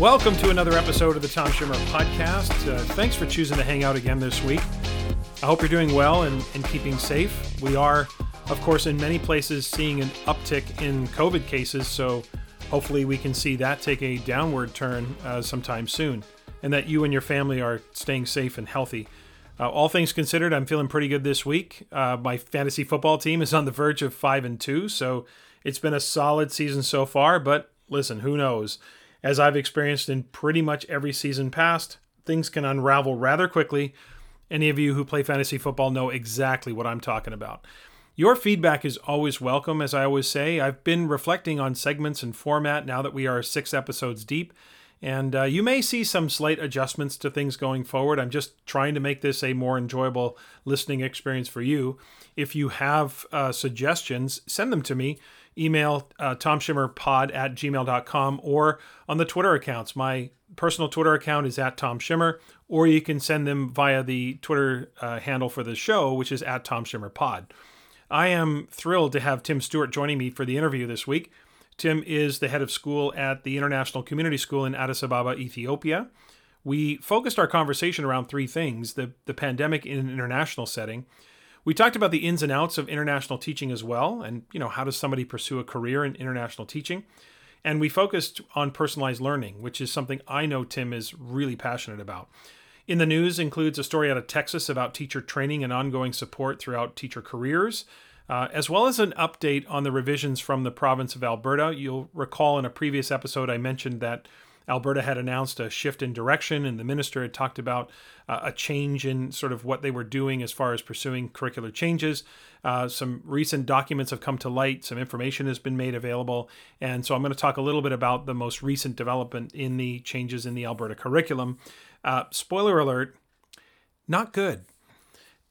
Welcome to another episode of the Tom Schimmer podcast. Uh, thanks for choosing to hang out again this week. I hope you're doing well and, and keeping safe. We are, of course, in many places seeing an uptick in COVID cases, so hopefully we can see that take a downward turn uh, sometime soon, and that you and your family are staying safe and healthy. Uh, all things considered, I'm feeling pretty good this week. Uh, my fantasy football team is on the verge of five and two, so it's been a solid season so far. But listen, who knows? As I've experienced in pretty much every season past, things can unravel rather quickly. Any of you who play fantasy football know exactly what I'm talking about. Your feedback is always welcome, as I always say. I've been reflecting on segments and format now that we are six episodes deep, and uh, you may see some slight adjustments to things going forward. I'm just trying to make this a more enjoyable listening experience for you. If you have uh, suggestions, send them to me email uh, tomshimmerpod at gmail.com or on the Twitter accounts. My personal Twitter account is at Tom Schimmer, or you can send them via the Twitter uh, handle for the show, which is at Tom Schimmer Pod. I am thrilled to have Tim Stewart joining me for the interview this week. Tim is the head of school at the International Community School in Addis Ababa, Ethiopia. We focused our conversation around three things the, the pandemic in an international setting, we talked about the ins and outs of international teaching as well, and you know how does somebody pursue a career in international teaching. And we focused on personalized learning, which is something I know Tim is really passionate about. In the news includes a story out of Texas about teacher training and ongoing support throughout teacher careers, uh, as well as an update on the revisions from the province of Alberta. You'll recall in a previous episode I mentioned that Alberta had announced a shift in direction, and the minister had talked about uh, a change in sort of what they were doing as far as pursuing curricular changes. Uh, some recent documents have come to light, some information has been made available, and so I'm going to talk a little bit about the most recent development in the changes in the Alberta curriculum. Uh, spoiler alert, not good.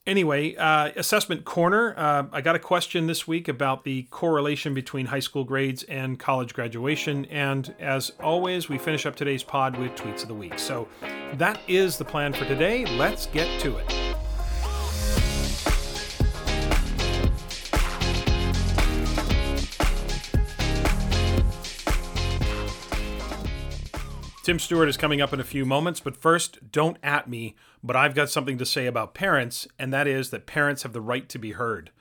Anyway, uh, assessment corner. Uh, I got a question this week about the correlation between high school grades and college graduation. And as always, we finish up today's pod with tweets of the week. So that is the plan for today. Let's get to it. Tim Stewart is coming up in a few moments, but first, don't at me, but I've got something to say about parents, and that is that parents have the right to be heard.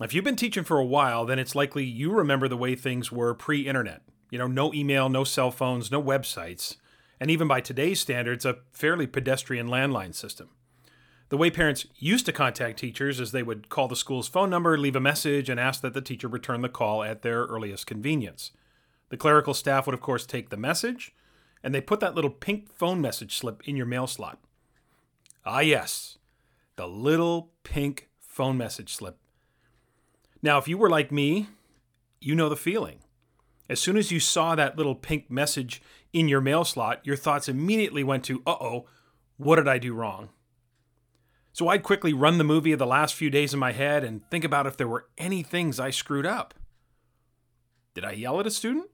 If you've been teaching for a while, then it's likely you remember the way things were pre internet. You know, no email, no cell phones, no websites, and even by today's standards, a fairly pedestrian landline system. The way parents used to contact teachers is they would call the school's phone number, leave a message, and ask that the teacher return the call at their earliest convenience. The clerical staff would, of course, take the message and they put that little pink phone message slip in your mail slot. Ah, yes, the little pink phone message slip. Now, if you were like me, you know the feeling. As soon as you saw that little pink message in your mail slot, your thoughts immediately went to, uh oh, what did I do wrong? So I'd quickly run the movie of the last few days in my head and think about if there were any things I screwed up. Did I yell at a student?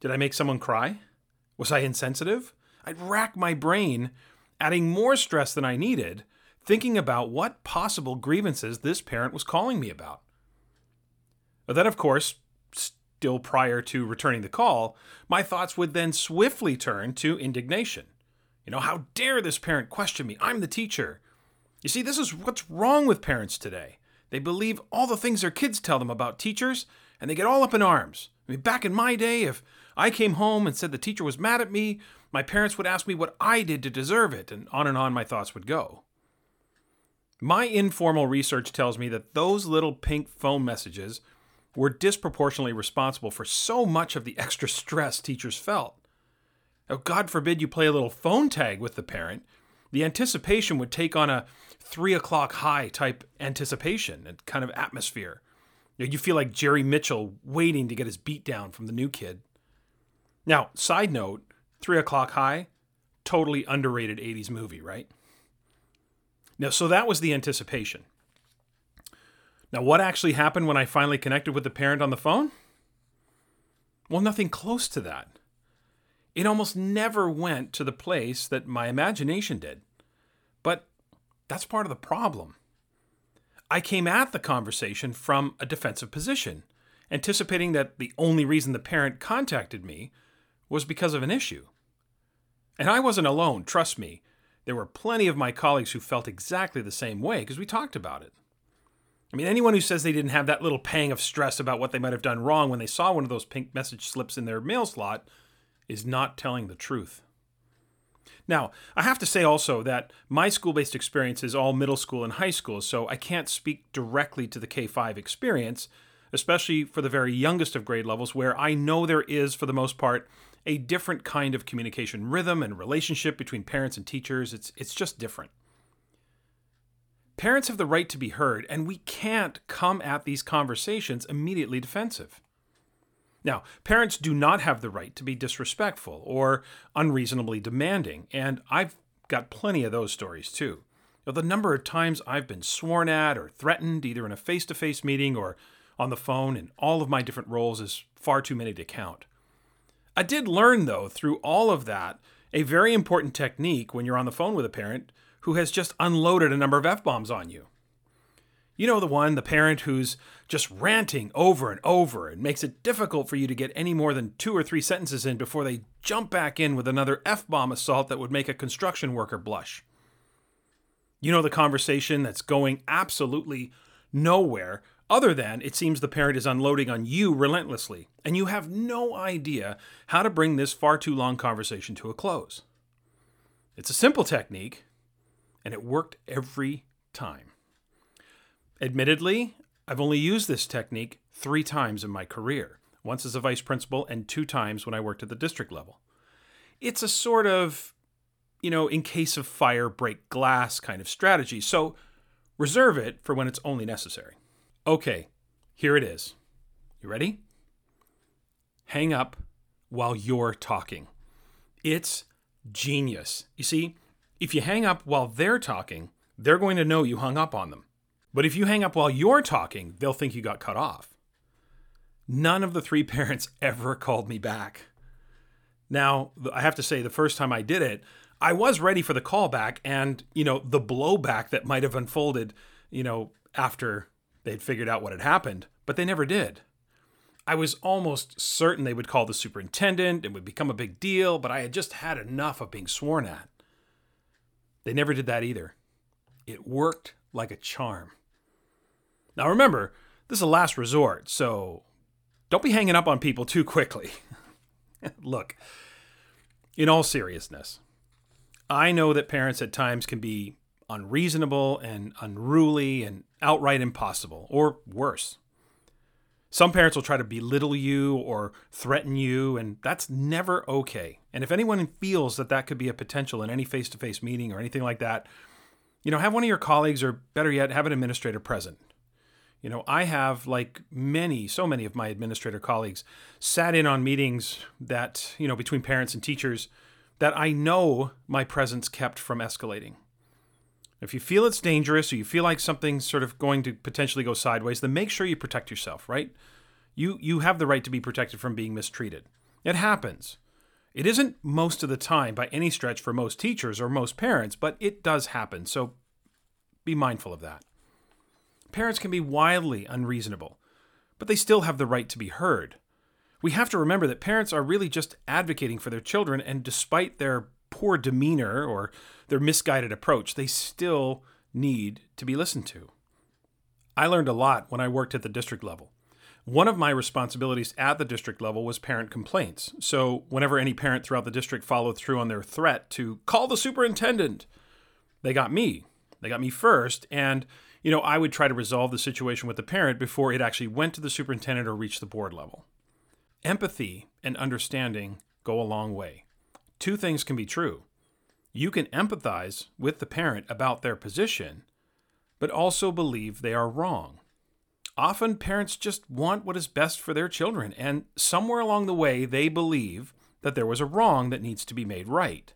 Did I make someone cry? Was I insensitive? I'd rack my brain, adding more stress than I needed, thinking about what possible grievances this parent was calling me about. But then, of course, still prior to returning the call, my thoughts would then swiftly turn to indignation. You know, how dare this parent question me? I'm the teacher. You see, this is what's wrong with parents today. They believe all the things their kids tell them about teachers, and they get all up in arms. I mean, back in my day, if I came home and said the teacher was mad at me. My parents would ask me what I did to deserve it, and on and on my thoughts would go. My informal research tells me that those little pink phone messages were disproportionately responsible for so much of the extra stress teachers felt. Now, God forbid you play a little phone tag with the parent. The anticipation would take on a three o'clock high type anticipation and kind of atmosphere. You feel like Jerry Mitchell waiting to get his beat down from the new kid. Now, side note, Three O'Clock High, totally underrated 80s movie, right? Now, so that was the anticipation. Now, what actually happened when I finally connected with the parent on the phone? Well, nothing close to that. It almost never went to the place that my imagination did. But that's part of the problem. I came at the conversation from a defensive position, anticipating that the only reason the parent contacted me was because of an issue. And I wasn't alone, trust me. There were plenty of my colleagues who felt exactly the same way because we talked about it. I mean, anyone who says they didn't have that little pang of stress about what they might have done wrong when they saw one of those pink message slips in their mail slot is not telling the truth. Now, I have to say also that my school based experience is all middle school and high school, so I can't speak directly to the K 5 experience, especially for the very youngest of grade levels, where I know there is, for the most part, a different kind of communication rhythm and relationship between parents and teachers. It's, it's just different. Parents have the right to be heard, and we can't come at these conversations immediately defensive. Now, parents do not have the right to be disrespectful or unreasonably demanding, and I've got plenty of those stories too. the number of times I've been sworn at or threatened, either in a face to face meeting or on the phone, in all of my different roles, is far too many to count. I did learn, though, through all of that, a very important technique when you're on the phone with a parent who has just unloaded a number of F bombs on you. You know the one, the parent who's just ranting over and over and makes it difficult for you to get any more than two or three sentences in before they jump back in with another F bomb assault that would make a construction worker blush. You know the conversation that's going absolutely nowhere other than it seems the parent is unloading on you relentlessly, and you have no idea how to bring this far too long conversation to a close. It's a simple technique, and it worked every time. Admittedly, I've only used this technique three times in my career once as a vice principal and two times when I worked at the district level. It's a sort of, you know, in case of fire, break glass kind of strategy, so reserve it for when it's only necessary. Okay, here it is. You ready? Hang up while you're talking. It's genius. You see, if you hang up while they're talking, they're going to know you hung up on them. But if you hang up while you're talking, they'll think you got cut off. None of the three parents ever called me back. Now, I have to say, the first time I did it, I was ready for the callback and, you know, the blowback that might have unfolded, you know, after they'd figured out what had happened, but they never did. I was almost certain they would call the superintendent, it would become a big deal, but I had just had enough of being sworn at. They never did that either. It worked like a charm. Now remember, this is a last resort, so don't be hanging up on people too quickly. Look, in all seriousness, I know that parents at times can be unreasonable and unruly and outright impossible, or worse. Some parents will try to belittle you or threaten you, and that's never okay. And if anyone feels that that could be a potential in any face to face meeting or anything like that, you know, have one of your colleagues, or better yet, have an administrator present. You know, I have, like many, so many of my administrator colleagues, sat in on meetings that, you know, between parents and teachers that I know my presence kept from escalating. If you feel it's dangerous or you feel like something's sort of going to potentially go sideways, then make sure you protect yourself, right? You you have the right to be protected from being mistreated. It happens. It isn't most of the time by any stretch for most teachers or most parents, but it does happen. So be mindful of that. Parents can be wildly unreasonable, but they still have the right to be heard. We have to remember that parents are really just advocating for their children, and despite their poor demeanor or their misguided approach, they still need to be listened to. I learned a lot when I worked at the district level. One of my responsibilities at the district level was parent complaints. So, whenever any parent throughout the district followed through on their threat to call the superintendent, they got me. They got me first, and you know, I would try to resolve the situation with the parent before it actually went to the superintendent or reached the board level. Empathy and understanding go a long way. Two things can be true. You can empathize with the parent about their position, but also believe they are wrong. Often parents just want what is best for their children, and somewhere along the way, they believe that there was a wrong that needs to be made right.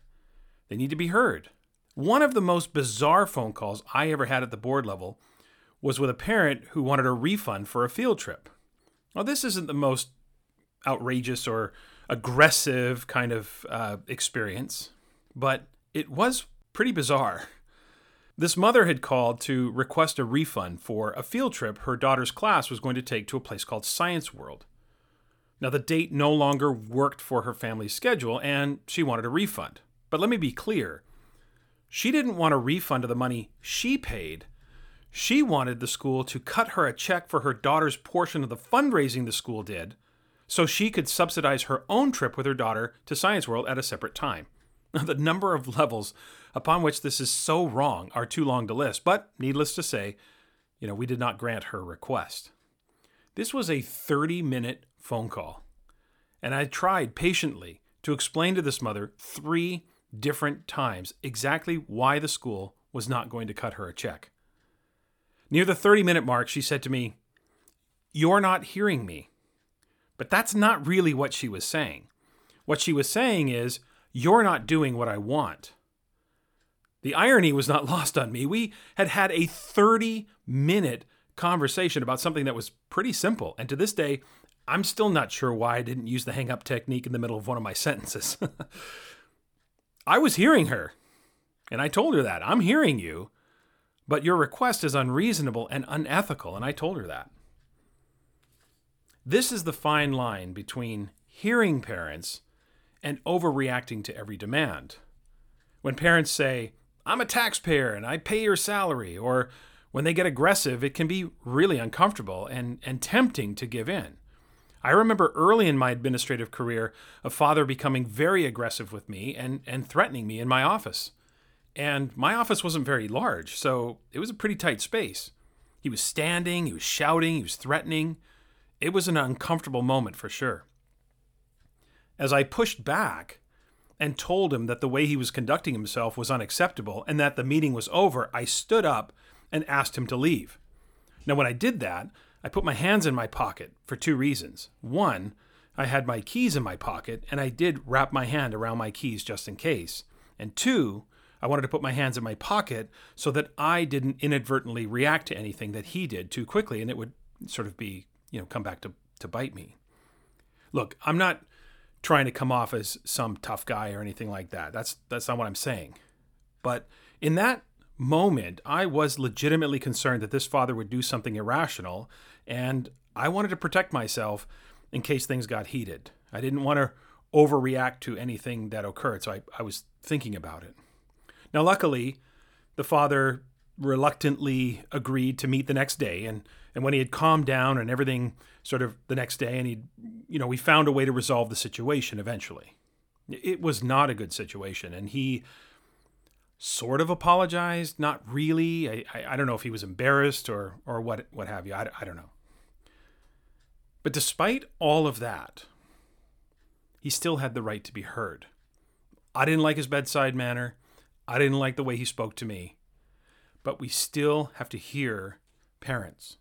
They need to be heard. One of the most bizarre phone calls I ever had at the board level was with a parent who wanted a refund for a field trip. Now, this isn't the most outrageous or aggressive kind of uh, experience, but it was pretty bizarre. This mother had called to request a refund for a field trip her daughter's class was going to take to a place called Science World. Now, the date no longer worked for her family's schedule and she wanted a refund. But let me be clear she didn't want a refund of the money she paid. She wanted the school to cut her a check for her daughter's portion of the fundraising the school did so she could subsidize her own trip with her daughter to Science World at a separate time. The number of levels upon which this is so wrong are too long to list, but needless to say, you know, we did not grant her request. This was a 30 minute phone call, and I tried patiently to explain to this mother three different times exactly why the school was not going to cut her a check. Near the 30 minute mark, she said to me, You're not hearing me. But that's not really what she was saying. What she was saying is, You're not doing what I want. The irony was not lost on me. We had had a 30 minute conversation about something that was pretty simple. And to this day, I'm still not sure why I didn't use the hang up technique in the middle of one of my sentences. I was hearing her, and I told her that. I'm hearing you, but your request is unreasonable and unethical, and I told her that. This is the fine line between hearing parents and overreacting to every demand. When parents say, I'm a taxpayer and I pay your salary, or when they get aggressive, it can be really uncomfortable and, and tempting to give in. I remember early in my administrative career a father becoming very aggressive with me and, and threatening me in my office. And my office wasn't very large, so it was a pretty tight space. He was standing, he was shouting, he was threatening. It was an uncomfortable moment for sure. As I pushed back and told him that the way he was conducting himself was unacceptable and that the meeting was over, I stood up and asked him to leave. Now, when I did that, I put my hands in my pocket for two reasons. One, I had my keys in my pocket, and I did wrap my hand around my keys just in case. And two, I wanted to put my hands in my pocket so that I didn't inadvertently react to anything that he did too quickly, and it would sort of be, you know, come back to, to bite me. Look, I'm not trying to come off as some tough guy or anything like that. That's that's not what I'm saying. But in that moment, I was legitimately concerned that this father would do something irrational, and I wanted to protect myself in case things got heated. I didn't want to overreact to anything that occurred, so I, I was thinking about it. Now, luckily, the father reluctantly agreed to meet the next day, and, and when he had calmed down and everything sort of the next day, and he, you know, we found a way to resolve the situation eventually. It was not a good situation, and he sort of apologized, not really. I, I, I, don't know if he was embarrassed or or what what have you. I, I don't know. But despite all of that, he still had the right to be heard. I didn't like his bedside manner. I didn't like the way he spoke to me. But we still have to hear parents.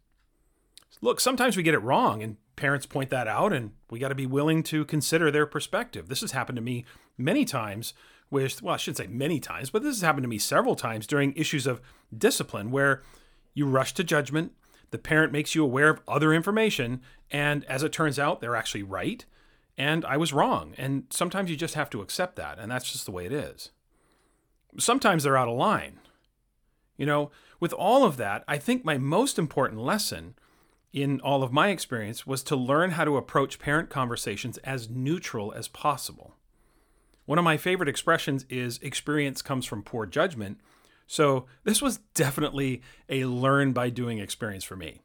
Look, sometimes we get it wrong and parents point that out and we got to be willing to consider their perspective. This has happened to me many times with, well, I shouldn't say many times, but this has happened to me several times during issues of discipline where you rush to judgment, the parent makes you aware of other information, and as it turns out, they're actually right, and I was wrong. And sometimes you just have to accept that, and that's just the way it is. Sometimes they're out of line. You know, with all of that, I think my most important lesson in all of my experience was to learn how to approach parent conversations as neutral as possible. One of my favorite expressions is experience comes from poor judgment. So this was definitely a learn by doing experience for me.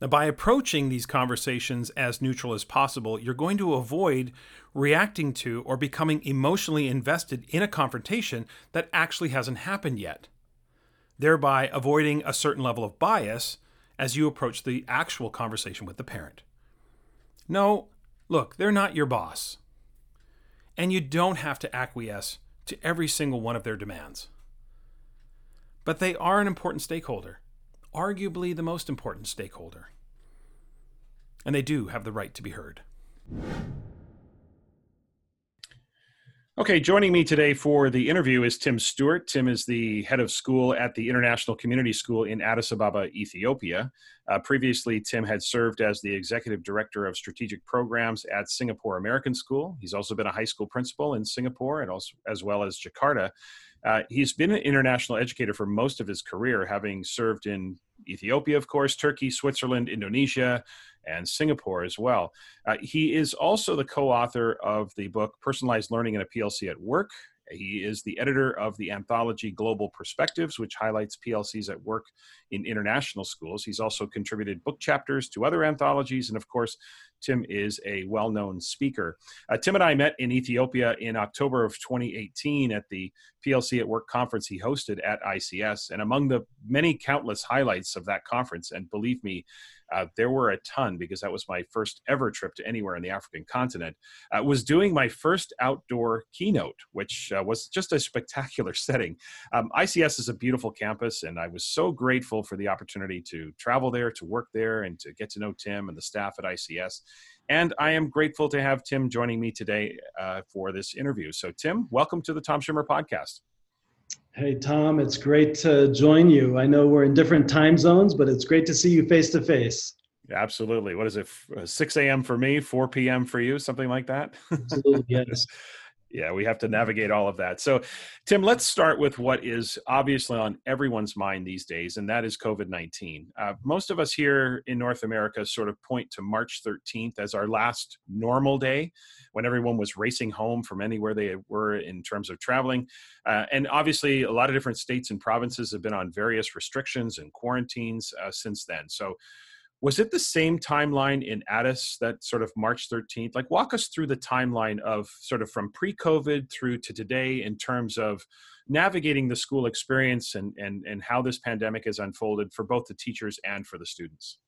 Now, by approaching these conversations as neutral as possible, you're going to avoid reacting to or becoming emotionally invested in a confrontation that actually hasn't happened yet, thereby avoiding a certain level of bias as you approach the actual conversation with the parent. No, look, they're not your boss and you don't have to acquiesce to every single one of their demands. But they are an important stakeholder, arguably the most important stakeholder. And they do have the right to be heard. Okay, joining me today for the interview is Tim Stewart. Tim is the head of school at the International Community School in Addis Ababa, Ethiopia. Uh, previously, Tim had served as the executive director of strategic programs at Singapore American School. He's also been a high school principal in Singapore and also as well as Jakarta. Uh, he's been an international educator for most of his career, having served in Ethiopia, of course, Turkey, Switzerland, Indonesia, and Singapore as well. Uh, he is also the co author of the book Personalized Learning in a PLC at Work. He is the editor of the anthology Global Perspectives, which highlights PLCs at work in international schools. He's also contributed book chapters to other anthologies. And of course, Tim is a well known speaker. Uh, Tim and I met in Ethiopia in October of 2018 at the PLC at Work conference he hosted at ICS. And among the many countless highlights of that conference, and believe me, uh, there were a ton because that was my first ever trip to anywhere in the African continent. Uh, was doing my first outdoor keynote, which uh, was just a spectacular setting. Um, ICS is a beautiful campus, and I was so grateful for the opportunity to travel there, to work there, and to get to know Tim and the staff at ICS. And I am grateful to have Tim joining me today uh, for this interview. So, Tim, welcome to the Tom Schimmer podcast. Hey, Tom, it's great to join you. I know we're in different time zones, but it's great to see you face to face. Absolutely. What is it? Uh, 6 a.m. for me, 4 p.m. for you, something like that? Absolutely, yes. Yeah, we have to navigate all of that. So, Tim, let's start with what is obviously on everyone's mind these days, and that is COVID 19. Uh, most of us here in North America sort of point to March 13th as our last normal day when everyone was racing home from anywhere they were in terms of traveling. Uh, and obviously, a lot of different states and provinces have been on various restrictions and quarantines uh, since then. So, was it the same timeline in Addis that sort of March 13th? Like, walk us through the timeline of sort of from pre COVID through to today in terms of navigating the school experience and, and, and how this pandemic has unfolded for both the teachers and for the students.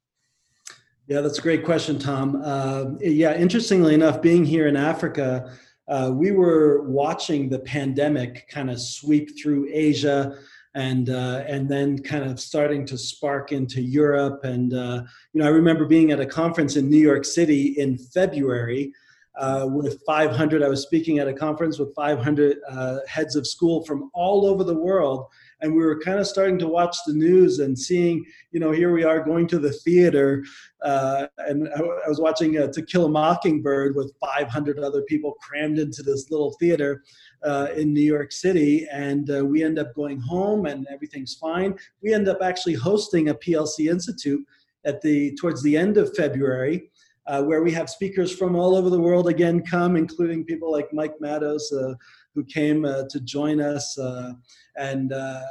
Yeah, that's a great question, Tom. Uh, yeah, interestingly enough, being here in Africa, uh, we were watching the pandemic kind of sweep through Asia and uh, and then kind of starting to spark into Europe. And uh, you know, I remember being at a conference in New York City in February uh, with 500. I was speaking at a conference with 500 uh, heads of school from all over the world, and we were kind of starting to watch the news and seeing, you know, here we are going to the theater, uh, and I, I, was watching uh, To Kill a Mockingbird with 500 other people crammed into this little theater uh, in New York City, and uh, we end up going home, and everything's fine. We end up actually hosting a PLC Institute at the towards the end of February. Uh, where we have speakers from all over the world again come, including people like Mike Mattos, uh, who came uh, to join us, uh, and uh,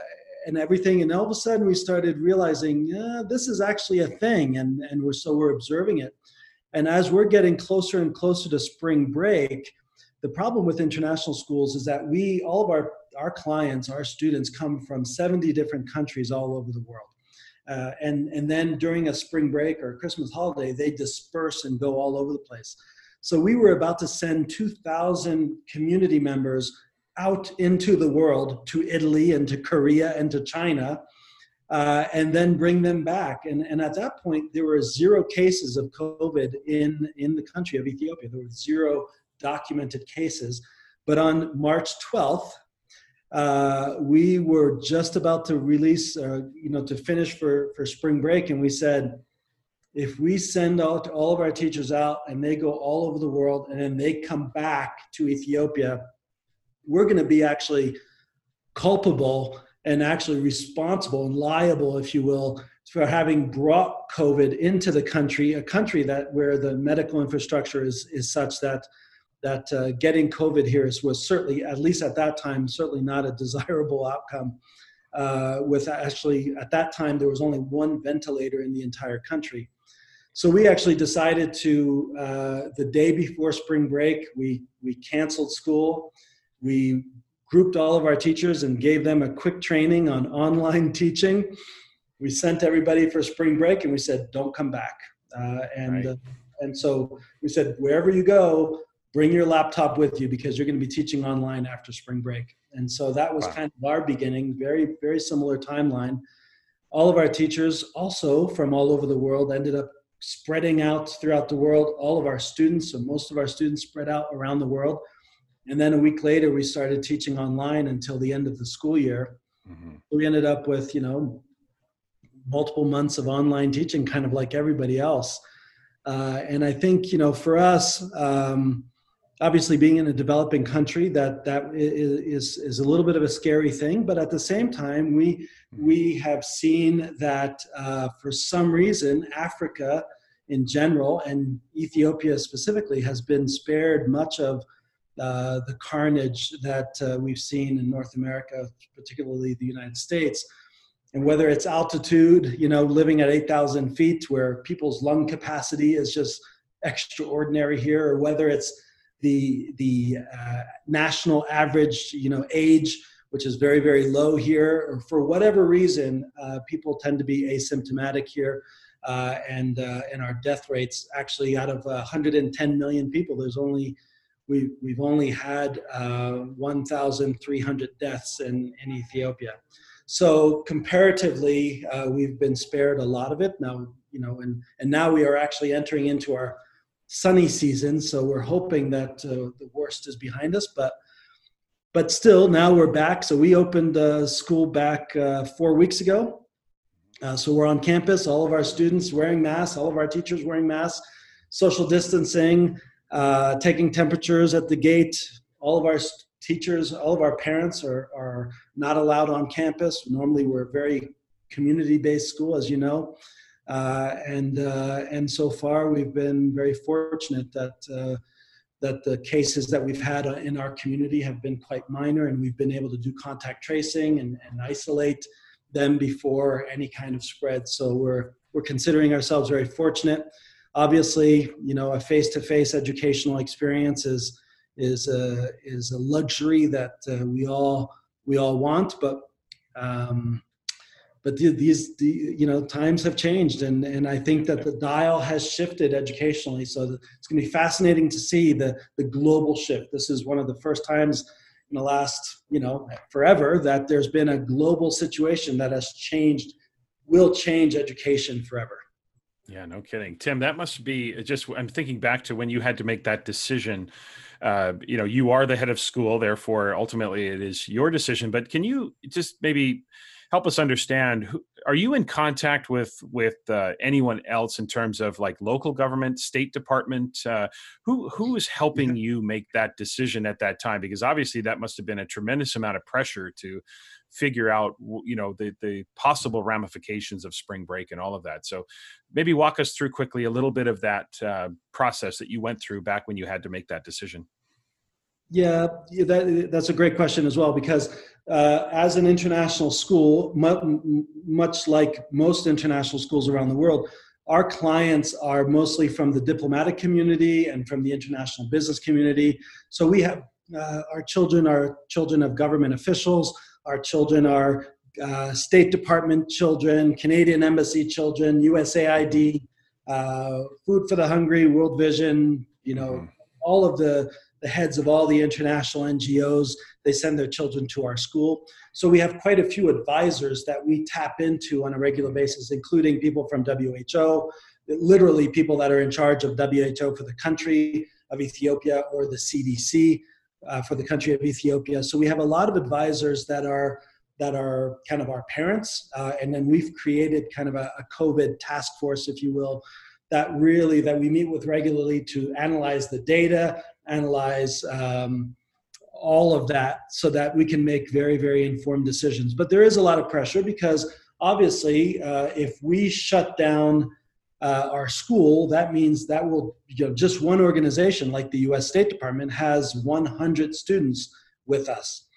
and everything. And all of a sudden, we started realizing yeah, this is actually a thing, and and we're so we're observing it. And as we're getting closer and closer to spring break, the problem with international schools is that we all of our our clients, our students, come from 70 different countries all over the world. Uh, and and then during a spring break or Christmas holiday, they disperse and go all over the place. So we were about to send 2,000 community members out into the world to Italy and to Korea and to China, uh, and then bring them back. And, and at that point, there were zero cases of COVID in, in the country of Ethiopia. There were zero documented cases. But on March 12th, uh, we were just about to release, uh, you know, to finish for, for spring break, and we said, if we send out all of our teachers out and they go all over the world and then they come back to Ethiopia, we're going to be actually culpable and actually responsible and liable, if you will, for having brought COVID into the country, a country that where the medical infrastructure is is such that that uh, getting COVID here is, was certainly, at least at that time, certainly not a desirable outcome. Uh, with actually, at that time, there was only one ventilator in the entire country. So we actually decided to, uh, the day before spring break, we, we canceled school. We grouped all of our teachers and gave them a quick training on online teaching. We sent everybody for spring break and we said, don't come back. Uh, and, right. uh, and so we said, wherever you go, bring your laptop with you because you're going to be teaching online after spring break. And so that was wow. kind of our beginning, very, very similar timeline. All of our teachers, also from all over the world, ended up spreading out throughout the world. All of our students, so most of our students, spread out around the world. And then a week later, we started teaching online until the end of the school year. Mm-hmm. We ended up with, you know, multiple months of online teaching, kind of like everybody else. Uh, and I think, you know, for us, um, obviously being in a developing country that that is is a little bit of a scary thing but at the same time we we have seen that uh, for some reason africa in general and ethiopia specifically has been spared much of uh, the carnage that uh, we've seen in north america particularly the united states. And whether it's altitude you know living at 8000 feet where people's lung capacity is just extraordinary here or whether it's the the uh, national average you know age which is very very low here or for whatever reason uh, people tend to be asymptomatic here uh, and uh, and our death rates actually out of 110 million people there's only we, we've only had uh, 1,300 deaths in, in Ethiopia. So comparatively, uh, we've been spared a lot of it now, you know, and, and now we are actually entering into our sunny season, so we're hoping that uh, the worst is behind us. But but still, now we're back. So we opened uh, school back uh, four weeks ago. Uh, so we're on campus. All of our students wearing masks. All of our teachers wearing masks. Social distancing. Uh, taking temperatures at the gate. All of our teachers, all of our parents are are not allowed on campus. Normally, we're a very community-based school, as you know. Uh, and uh, and so far we've been very fortunate that uh, that the cases that we've had in our community have been quite minor, and we've been able to do contact tracing and, and isolate them before any kind of spread. So we're we're considering ourselves very fortunate. Obviously, you know, a face-to-face educational experience is is a is a luxury that uh, we all we all want, but um, but these the, you know times have changed and and i think that the dial has shifted educationally so it's going to be fascinating to see the the global shift this is one of the first times in the last you know forever that there's been a global situation that has changed will change education forever. Yeah no kidding. Tim that must be just i'm thinking back to when you had to make that decision. Uh, you know you are the head of school therefore ultimately it is your decision. But can you just maybe help us understand who, are you in contact with with uh, anyone else in terms of like local government state department? Uh, who who is helping you make that decision at that time? Because obviously that must have been a tremendous amount of pressure to figure out you know the the possible ramifications of spring break and all of that. So maybe walk us through quickly a little bit of that uh, process that you went through back when you had to make that decision yeah, that, that's a great question as well because uh, as an international school, much like most international schools around the world, our clients are mostly from the diplomatic community and from the international business community. So we have uh, our children are children of government officials. Our children are uh, State Department children, Canadian Embassy children, USAID, uh, Food for the Hungry, World Vision. You know, mm-hmm. all of the the heads of all the international NGOs. They send their children to our school. So we have quite a few advisors that we tap into on a regular basis, including people from WHO, literally people that are in charge of WHO for the country of Ethiopia or the CDC uh, for the country of Ethiopia. So we have a lot of advisors that are that are kind of our parents, uh, and then we've created kind of a, a COVID task force, if you will, that really that we meet with regularly to analyze the data analyze um, all of that so that we can make very very informed decisions. But there is a lot of pressure because obviously uh, if we shut down uh, our school that means that will you know just one organization like the us state department has 100 students with us.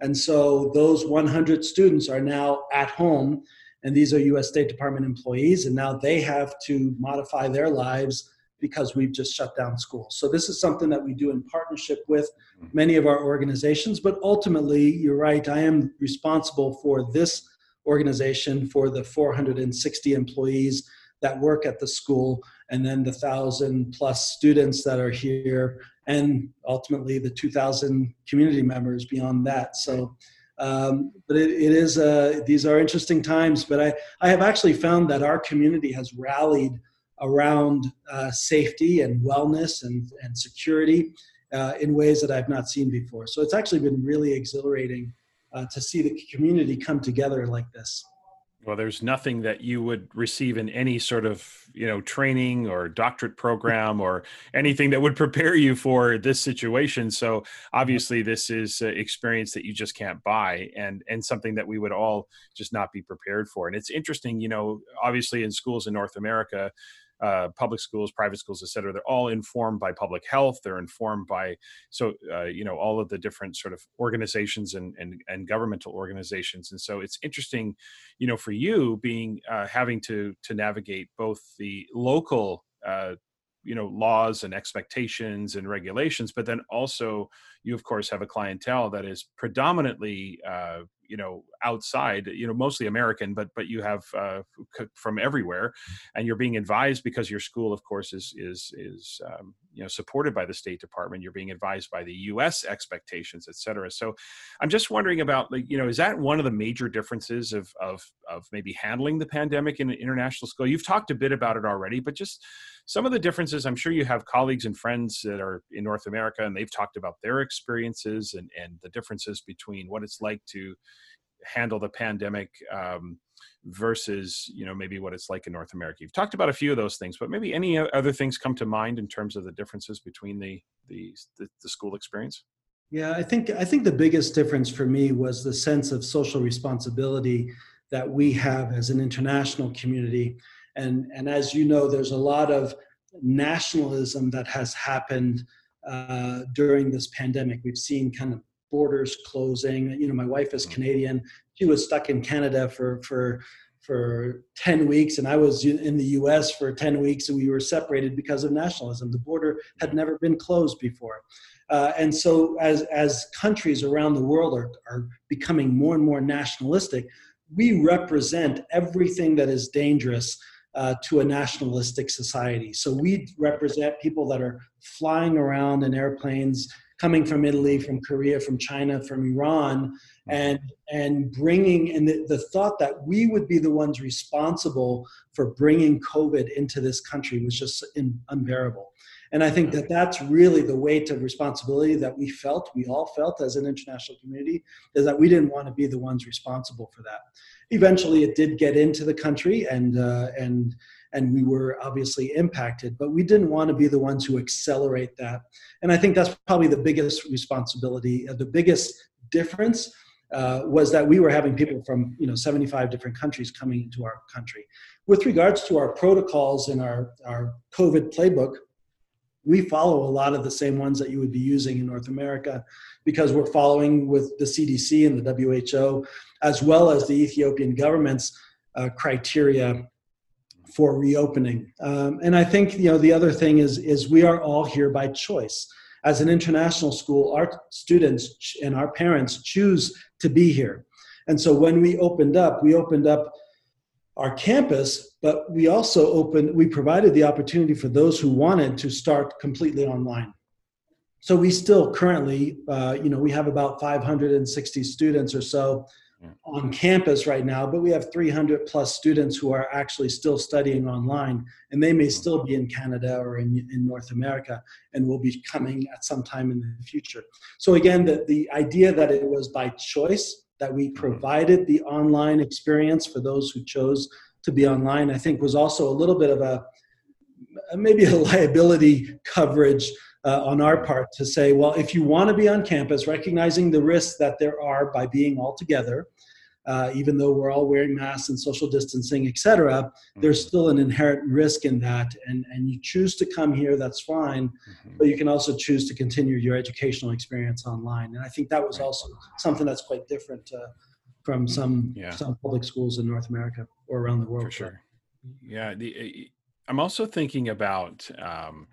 And so those 100 students are now at home and these are us state department employees and now they have to modify their lives because we've just shut down schools. So this is something that we do in partnership with many of our organizations. But ultimately, you're right, I am responsible for this organization for the 460 employees that work at the school and then the thousand plus students that are here and ultimately the 2000 community members beyond that so um, but it, it is uh, these are interesting times but I, I have actually found that our community has rallied around uh, safety and wellness and, and security uh, in ways that I've not seen before. So it's actually been really exhilarating uh, to see the community come together like this. Well, there's nothing that you would receive in any sort of, you know, training or doctorate program or anything that would prepare you for this situation. So obviously, this is experience that you just can't buy, and and something that we would all just not be prepared for. And it's interesting, you know, obviously in schools in North America, uh, public schools, private schools, et cetera, they're all informed by public health. They're informed by so uh, you know all of the different sort of organizations and, and and governmental organizations. And so it's interesting, you know, for you being uh, having to to navigate both the local uh, you know laws and expectations and regulations but then also you of course have a clientele that is predominantly uh, you know outside you know mostly american but but you have uh, from everywhere and you're being advised because your school of course is is is um, you know supported by the state department you're being advised by the us expectations et cetera. So i'm just wondering about like you know is that one of the major differences of of of maybe handling the pandemic in an international school you've talked a bit about it already but just some of the differences i'm sure you have colleagues and friends that are in north america and they've talked about their experiences and and the differences between what it's like to handle the pandemic um, versus you know maybe what it's like in north america you've talked about a few of those things but maybe any other things come to mind in terms of the differences between the the, the, the school experience yeah i think i think the biggest difference for me was the sense of social responsibility that we have as an international community and and as you know there's a lot of nationalism that has happened uh, during this pandemic we've seen kind of borders closing. You know, my wife is mm-hmm. Canadian. She was stuck in Canada for for for 10 weeks and I was in the US for 10 weeks and we were separated because of nationalism. The border had never been closed before. Uh, and so as, as countries around the world are, are becoming more and more nationalistic, we represent everything that is dangerous uh, to a nationalistic society. So we represent people that are flying around in airplanes coming from Italy, from Korea, from China, from Iran, mm-hmm. and and bringing and the, the thought that we would be the ones responsible for bringing COVID into this country was just in, unbearable. And I think that that's really the weight of responsibility that we felt, we all felt as an international community, is that we didn't want to be the ones responsible for that. Eventually, it did get into the country, and uh, and and we were obviously impacted, but we didn't want to be the ones who accelerate that. And I think that's probably the biggest responsibility, uh, the biggest difference uh, was that we were having people from you know 75 different countries coming into our country. With regards to our protocols and our, our COVID playbook, we follow a lot of the same ones that you would be using in North America because we're following with the CDC and the WHO, as well as the Ethiopian government's uh, criteria for reopening. Um, and I think you know the other thing is is we are all here by choice. As an international school, our students and our parents choose to be here. And so when we opened up, we opened up our campus, but we also opened, we provided the opportunity for those who wanted to start completely online. So we still currently, uh, you know, we have about 560 students or so on campus right now, but we have 300 plus students who are actually still studying online, and they may mm. still be in Canada or in, in North America and will be coming at some time in the future. So, again, the, the idea that it was by choice that we mm-hmm. provided the online experience for those who chose to be online, I think was also a little bit of a maybe a liability coverage uh, on our part to say, well, if you want to be on campus, recognizing the risks that there are by being all together, uh, even though we're all wearing masks and social distancing, et cetera, mm-hmm. there's still an inherent risk in that. And, and you choose to come here, that's fine, mm-hmm. but you can also choose to continue your educational experience online. And I think that was also something that's quite different uh, from some, yeah. some public schools in North America or around the world. For sure. Yeah. The, I'm also thinking about, um,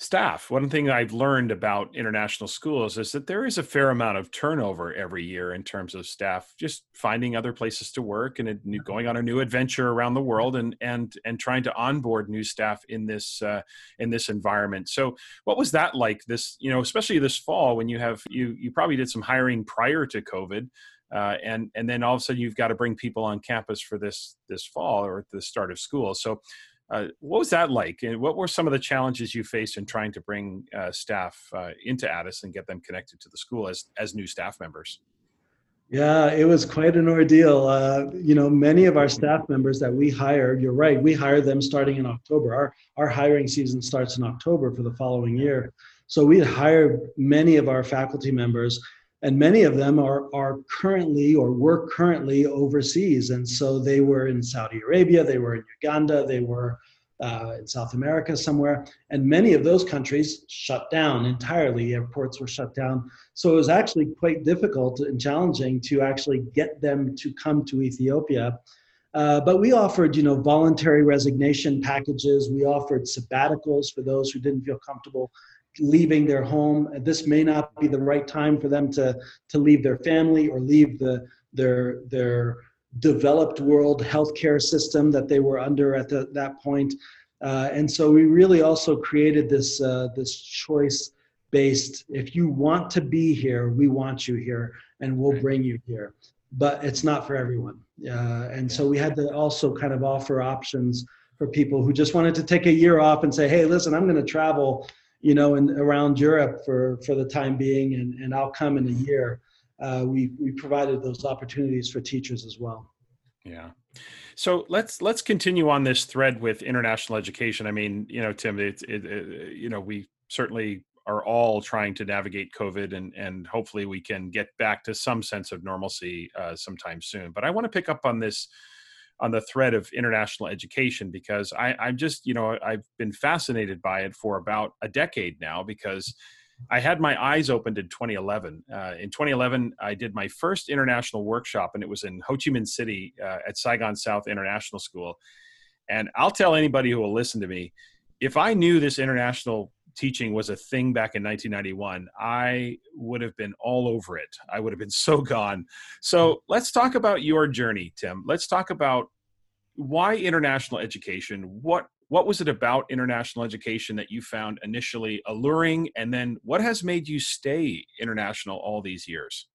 staff. One thing I've learned about international schools is that there is a fair amount of turnover every year in terms of staff just finding other places to work and mm-hmm. going on a new adventure around the world and and and trying to onboard new staff in this uh, in this environment. So, what was that like? This you know, especially this fall when you have you you probably did some hiring prior to COVID. Uh, and and then all of a sudden you've got to bring people on campus for this this fall or at the start of school. So uh, what was that like, and what were some of the challenges you faced in trying to bring uh, staff uh, into Addis and get them connected to the school as as new staff members? Yeah, it was quite an ordeal. Uh, you know, many of our staff members that we hired, you're right, we hire them starting in October. Our, our hiring season starts in October for the following year. So we hired many of our faculty members, and many of them are, are currently or were currently overseas. And so they were in Saudi Arabia, they were in Uganda, they were uh, in South America somewhere, and many of those countries shut down entirely. Airports were shut down, so it was actually quite difficult and challenging to actually get them to come to Ethiopia. Uh, but we offered, you know, voluntary resignation packages. We offered sabbaticals for those who didn't feel comfortable leaving their home. This may not be the right time for them to to leave their family or leave the their their developed world healthcare system that they were under at the, that point. Uh, and so we really also created this uh, this choice based. If you want to be here, we want you here, and we'll bring you here. But it's not for everyone. Uh, and so we had to also kind of offer options for people who just wanted to take a year off and say, "Hey, listen, I'm going to travel, you know, and around Europe for for the time being, and and I'll come in a year." uh, we we provided those opportunities for teachers as well. Yeah. So let's let's continue on this thread with international education. I mean, you know, Tim, it's it, it, you know we certainly are all trying to navigate COVID, and and hopefully we can get back to some sense of normalcy uh, sometime soon. But I want to pick up on this on the thread of international education because I, I'm just you know I've been fascinated by it for about a decade now because I had my eyes opened in 2011. Uh, in 2011, I did my first international workshop, and it was in Ho Chi Minh City uh, at Saigon South International School. And I'll tell anybody who will listen to me if I knew this international teaching was a thing back in 1991, I would have been all over it. I would have been so gone. So let's talk about your journey, Tim. Let's talk about why international education. What what was it about international education that you found initially alluring and then what has made you stay international all these years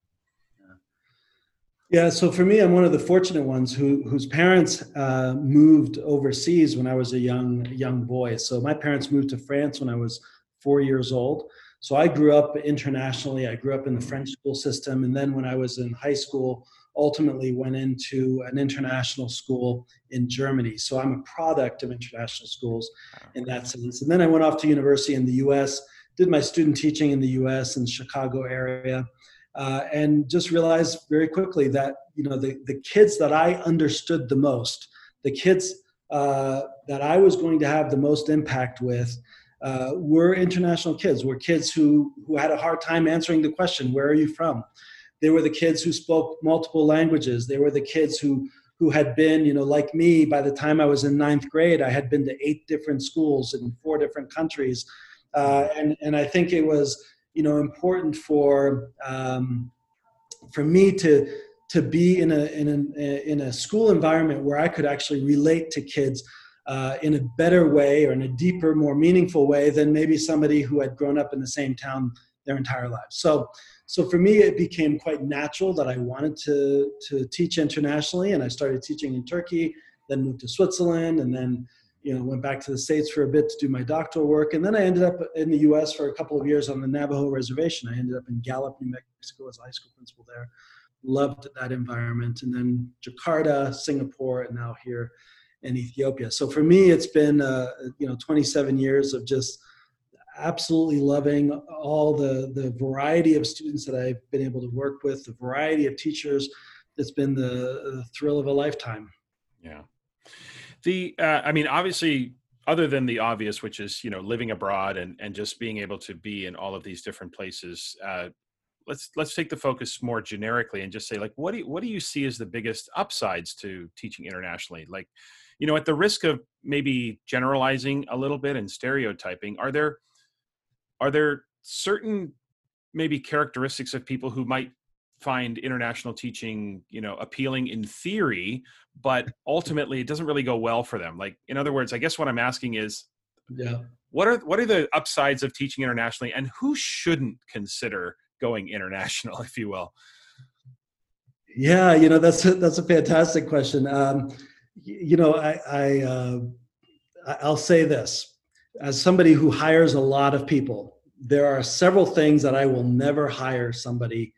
yeah so for me i'm one of the fortunate ones who whose parents uh, moved overseas when i was a young young boy. So my parents moved to france when i was four years old. So i grew up internationally. I grew up in the french school system. And then when i was in high school ultimately went into an international school in Germany. So I'm a product of international schools in that sense. And then I went off to university in the US, did my student teaching in the US in Chicago area, uh, and just realized very quickly that you know the, the kids that I understood the most, the kids uh, that I was going to have the most impact with, uh, were international kids, were kids who who had a hard time answering the question, "Where are you from?" They were the kids who spoke multiple languages. They were the kids who who had been, you know, like me. By the time I was in ninth grade, I had been to eight different schools in four different countries, uh, and and I think it was, you know, important for um, for me to to be in a in a in a school environment where I could actually relate to kids uh, in a better way or in a deeper, more meaningful way than maybe somebody who had grown up in the same town their entire lives. So so for me it became quite natural that i wanted to to teach internationally and i started teaching in turkey then moved to switzerland and then you know went back to the states for a bit to do my doctoral work and then i ended up in the us for a couple of years on the navajo reservation i ended up in gallup new mexico as a high school principal there loved that environment and then jakarta singapore and now here in ethiopia so for me it's been uh, you know 27 years of just absolutely loving all the the variety of students that I've been able to work with, the variety of teachers. It's been the, the thrill of a lifetime. Yeah. The uh, I mean, obviously, other than the obvious, which is you know living abroad and and just being able to be in all of these different places. Uh, let's let's take the focus more generically and just say like what do you, what do you see as the biggest upsides to teaching internationally like you know at the risk of maybe generalizing a little bit and stereotyping are there are there certain maybe characteristics of people who might find international teaching you know appealing in theory but ultimately it doesn't really go well for them. Like in other words i guess what i'm asking is yeah. what are what are the upsides of teaching internationally and who shouldn't consider going international if you will? Yeah you know that's a, that's a fantastic question. Um, you know i i uh, i'll say this. As somebody who hires a lot of people, there are several things that I will never hire somebody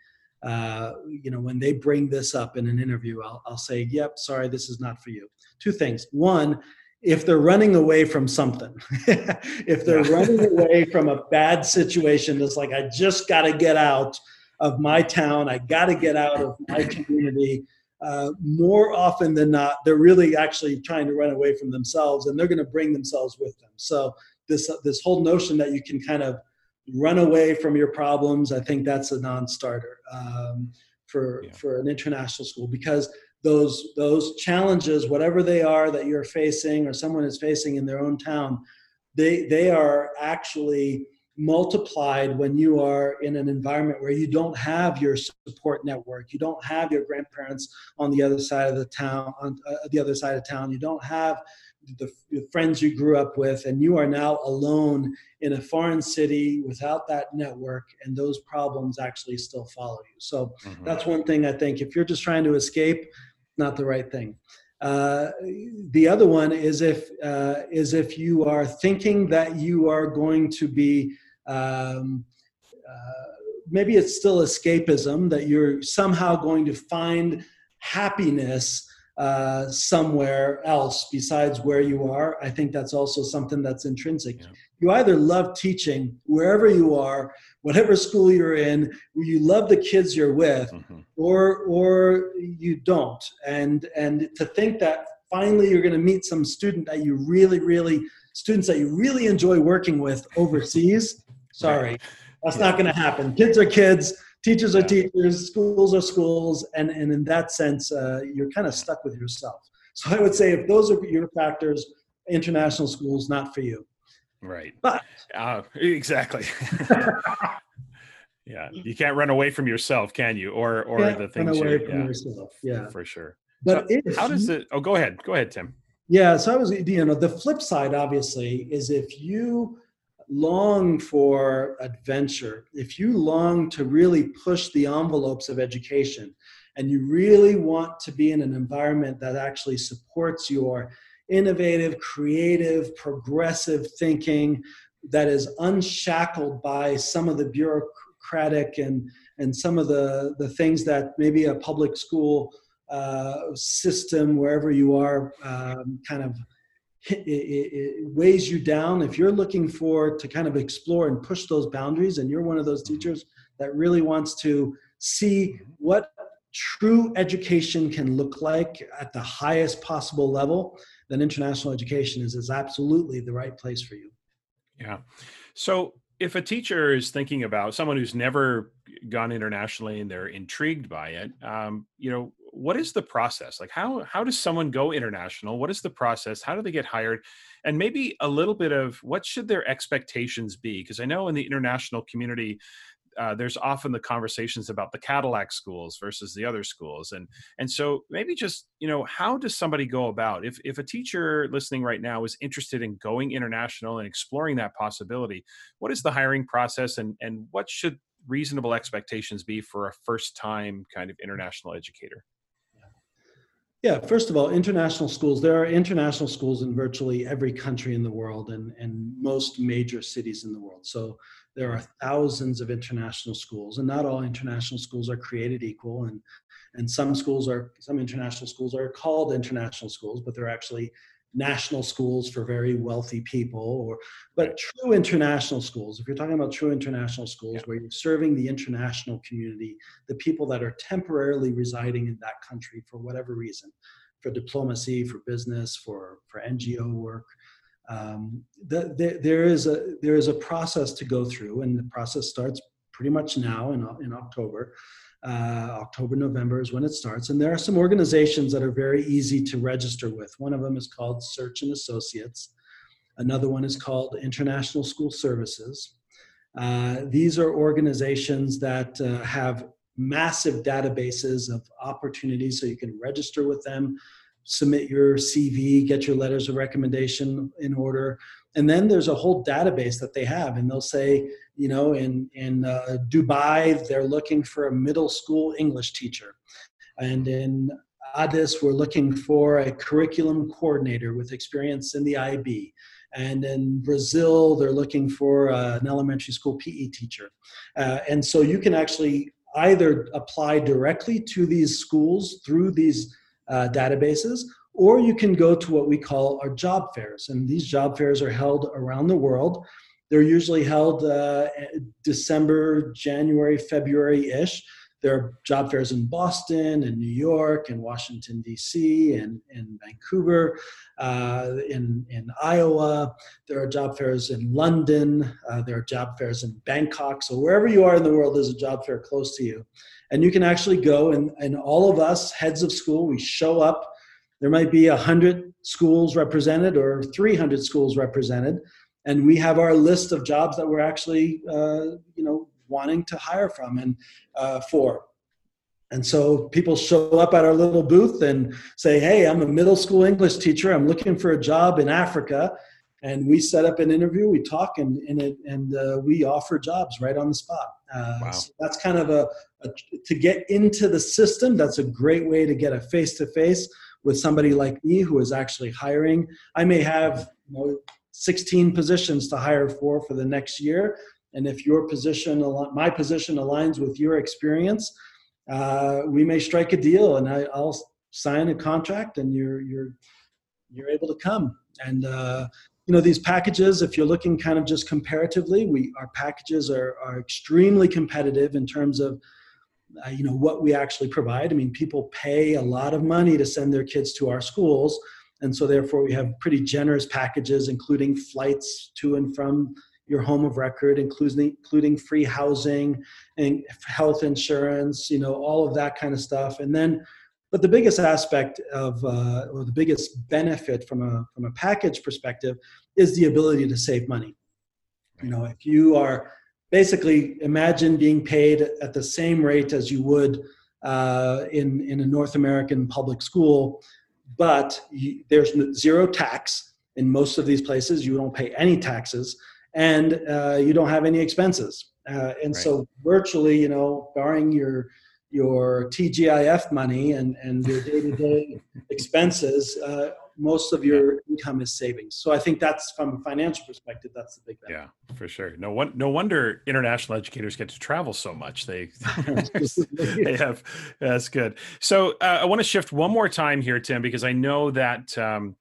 uh, you know, when they bring this up in an interview, I'll, I'll say, yep, sorry, this is not for you. Two things. One, if they're running away from something, if they're running away from a bad situation, it's like, I just got to get out of my town, I got to get out of my community. Uh, more often than not, they're really actually trying to run away from themselves and they're going to bring themselves with them. So, this, this whole notion that you can kind of run away from your problems, I think that's a non starter um, for, yeah. for an international school because those those challenges whatever they are that you're facing or someone is facing in their own town they they are actually multiplied when you are in an environment where you don't have your support network you don't have your grandparents on the other side of the town on uh, the other side of town you don't have the, the, friends you grew up with and you are now alone in a foreign city without that network and those problems actually still follow you so mm-hmm. that's one thing i think if you're just trying to escape not the right thing. Uh, the other one is if uh, is if you are thinking that you are going to be um, uh, maybe it's still escapism that you're somehow going to find happiness uh, somewhere else besides where you are. I think that's also something that's intrinsic. Yeah. You either love teaching wherever you are, whatever school you're in, you love the kids you're with, mm-hmm. or or you don't. And and to think that finally you're going to meet some student that you really really students that you really enjoy working with overseas. Sorry, that's yeah. not going to happen. Kids are kids teachers are teachers, schools are schools, and, and in that sense, uh, you're kind of stuck with yourself. So I would say if those are your factors, international schools not for you. Right. But uh, exactly. yeah, you can't run away from yourself, can you? Or or the things run away you, from yeah, yourself. Yeah, for sure. But so how does it? Oh, go ahead. Go ahead, Tim. Yeah. So I was, you know, the flip side obviously is if you long for adventure, if you long to really push the envelopes of education, and you really want to be in an environment that actually supports your innovative, creative, progressive thinking that is unshackled by some of the bureaucratic and, and some of the, the things that maybe a public school uh, system, wherever you are, um, kind of it, weighs you down. If you're looking for to kind of explore and push those boundaries and you're one of those teachers that really wants to see what true education can look like at the highest possible level then international education is, is absolutely the right place for you. Yeah. So if a teacher is thinking about someone who's never gone internationally and they're intrigued by it um, you know what is the process? Like how how does someone go international? What is the process? How do they get hired? And maybe a little bit of what should their expectations be? Because i know in the international community uh, there's often the conversations about the cadillac schools versus the other schools. And and so maybe just you know how does somebody go about if if a teacher listening right now is interested in going international and exploring that possibility what is the hiring process and and what should reasonable expectations be for a first time kind of international educator yeah, first of all, international schools. There are international schools in virtually every country in the world and, and most major cities in the world. So there are thousands of international schools, and not all international schools are created equal. And, and some schools are, some international schools are called international schools, but they're actually national schools for very wealthy people or but true international schools. If you're talking about true international schools yeah. where you're serving the international community the people that are temporarily residing in that country for whatever reason for diplomacy for business for for ngo work um, the, the, there is a there is a process to go through and the process starts pretty much now in, in october uh, October, November is when it starts. And there are some organizations that are very easy to register with. One of them is called Search and Associates. Another one is called International School Services. Uh, these are organizations that uh, have massive databases of opportunities so you can register with them submit your cv get your letters of recommendation in order and then there's a whole database that they have and they'll say you know in in uh, dubai they're looking for a middle school english teacher. And in addis we're looking for a curriculum coordinator with experience in the ib and in brazil they're looking for uh, an elementary school pe teacher. Uh, and so you can actually either apply directly to these schools through these uh, databases, or you can go to what we call our job fairs. And these job fairs are held around the world. They're usually held uh, December, January, February ish. There are job fairs in Boston and New York and Washington, D.C., and, in Vancouver, uh, in, in Iowa. There are job fairs in London. Uh, there are job fairs in Bangkok. So, wherever you are in the world, there's a job fair close to you. And you can actually go, and, and all of us, heads of school, we show up. There might be 100 schools represented or 300 schools represented and we have our list of jobs that we're actually uh, you know wanting to hire from and uh, for. And so people show up at our little booth and say, Hey, I'm a middle school English teacher. I'm looking for a job in Africa. And we set up an interview, we talk, and, and, it, and uh, we offer jobs right on the spot. Uh, wow. so that's kind of a, a, to get into the system. That's a great way to get a face to face with somebody like me who is actually hiring. I may have you know, 16 positions to hire for for the next year and if your position, my position aligns with your experience, uh, we may strike a deal, and I, will sign a contract, and you're you're you're able to come. And uh, you know these packages, if you're looking kind of just comparatively, we our packages are are extremely competitive in terms of. Uh, you know what we actually provide. I mean, people pay a lot of money to send their kids to our schools, and so therefore we have pretty generous packages, including flights to and from your home of record, including including free housing and health insurance, you know, all of that kind of stuff. And then, but the biggest aspect of, uh, or the biggest benefit from a from a package perspective, is the ability to save money. You know, if you are basically imagine being paid at the same rate as you would uh, in in a North American public school, but you, there's zero tax in most of these places. You don't pay any taxes and uh, you don't have any expenses. Uh, and right. so virtually, you know, barring your your TGIF money and, and your day-to-day expenses, uh, most of your yeah. income is savings. So I think that's from a financial perspective, that's the big benefit. Yeah, for sure. No one, no wonder international educators get to travel so much. They, they have, that's good. So uh, I want to shift one more time here, Tim, because I know that, um,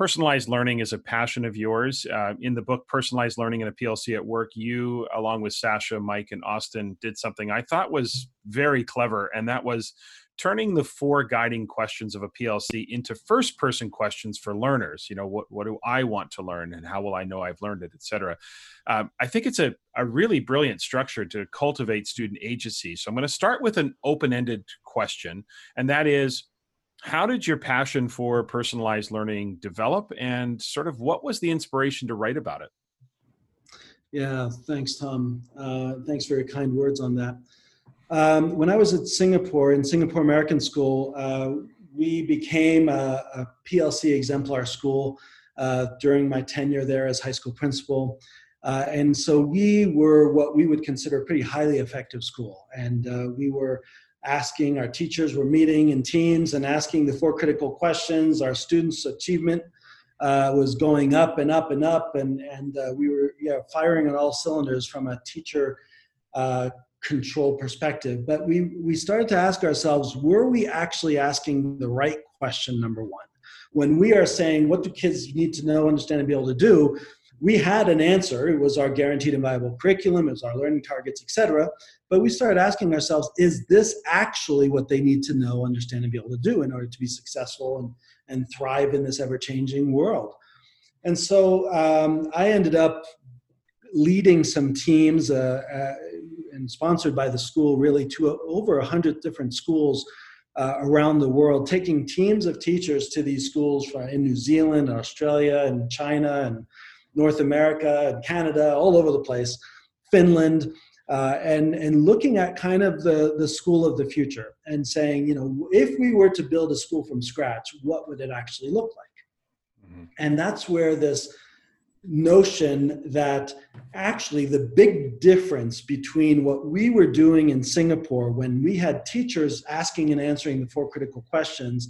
personalized learning is a passion of yours. Uh, in the book Personalized Learning in a PLC at Work, you, along with Sasha, Mike, and Austin, did something I thought was very clever, and that was turning the four guiding questions of a PLC into first person questions for learners. You know, what, what do I want to learn and how will I know I've learned it, et cetera. Um, I think it's a, a really brilliant structure to cultivate student agency. So I'm going to start with an open ended question, and that is how did your passion for personalized learning develop and sort of what was the inspiration to write about it yeah thanks tom uh, thanks for your kind words on that um, when i was at singapore in singapore american school uh, we became a, a, plc exemplar school uh, during my tenure there as high school principal. Uh, and so we were what we would consider a pretty highly effective school. And uh, we were asking, our teachers were meeting in teams and asking the four critical questions. Our students' achievement uh, was going up and up and up, and, and uh, we were yeah, firing on all cylinders from a teacher uh, control perspective. But we, we started to ask ourselves were we actually asking the right question, number one? When we are saying, what do kids need to know, understand, and be able to do? we had an answer. It was our guaranteed and viable curriculum, it was our learning targets, etc. But we started asking ourselves, is this actually what they need to know, understand, and be able to do in order to be successful and, and thrive in this ever-changing world? And so um, I ended up leading some teams uh, uh, and sponsored by the school really to over 100 different schools uh, around the world, taking teams of teachers to these schools in New Zealand, and Australia, and China, and North America and Canada, all over the place, Finland, uh, and and looking at kind of the the school of the future and saying, you know, if we were to build a school from scratch, what would it actually look like? Mm-hmm. And that's where this notion that actually the big difference between what we were doing in Singapore when we had teachers asking and answering the four critical questions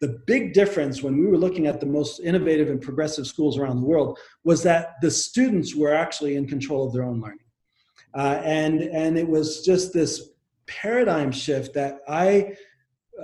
the big difference when we were looking at the most innovative and progressive schools around the world was that the students were actually in control of their own learning. Uh, and, and it was just this paradigm shift that I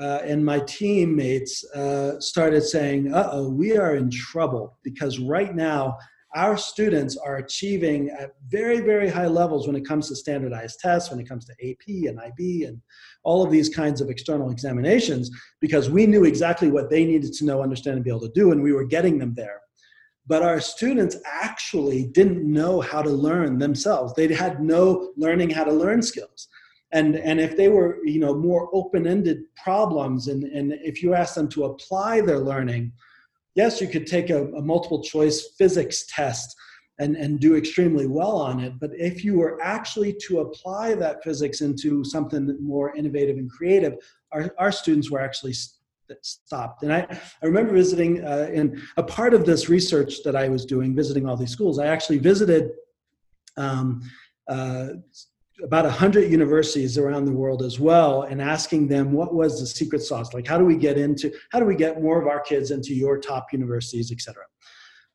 uh, and my teammates uh, started saying, uh oh, we are in trouble because right now our students are achieving at very, very high levels when it comes to standardized tests, when it comes to AP and IB and all of these kinds of external examinations, because we knew exactly what they needed to know, understand, and be able to do, and we were getting them there. But our students actually didn't know how to learn themselves. They had no learning how to learn skills and and if they were you know more open-ended problems and and if you ask them to apply their learning yes you could take a, a, multiple choice physics test and and do extremely well on it. But if you were actually to apply that physics into something more innovative and creative our, our students were actually stopped. And i, I remember visiting uh, in a part of this research that i was doing visiting all these schools i actually visited um, uh, about 100 universities around the world as well and asking them what was the secret sauce? Like how do we get into how do we get more of our kids into your top universities et cetera?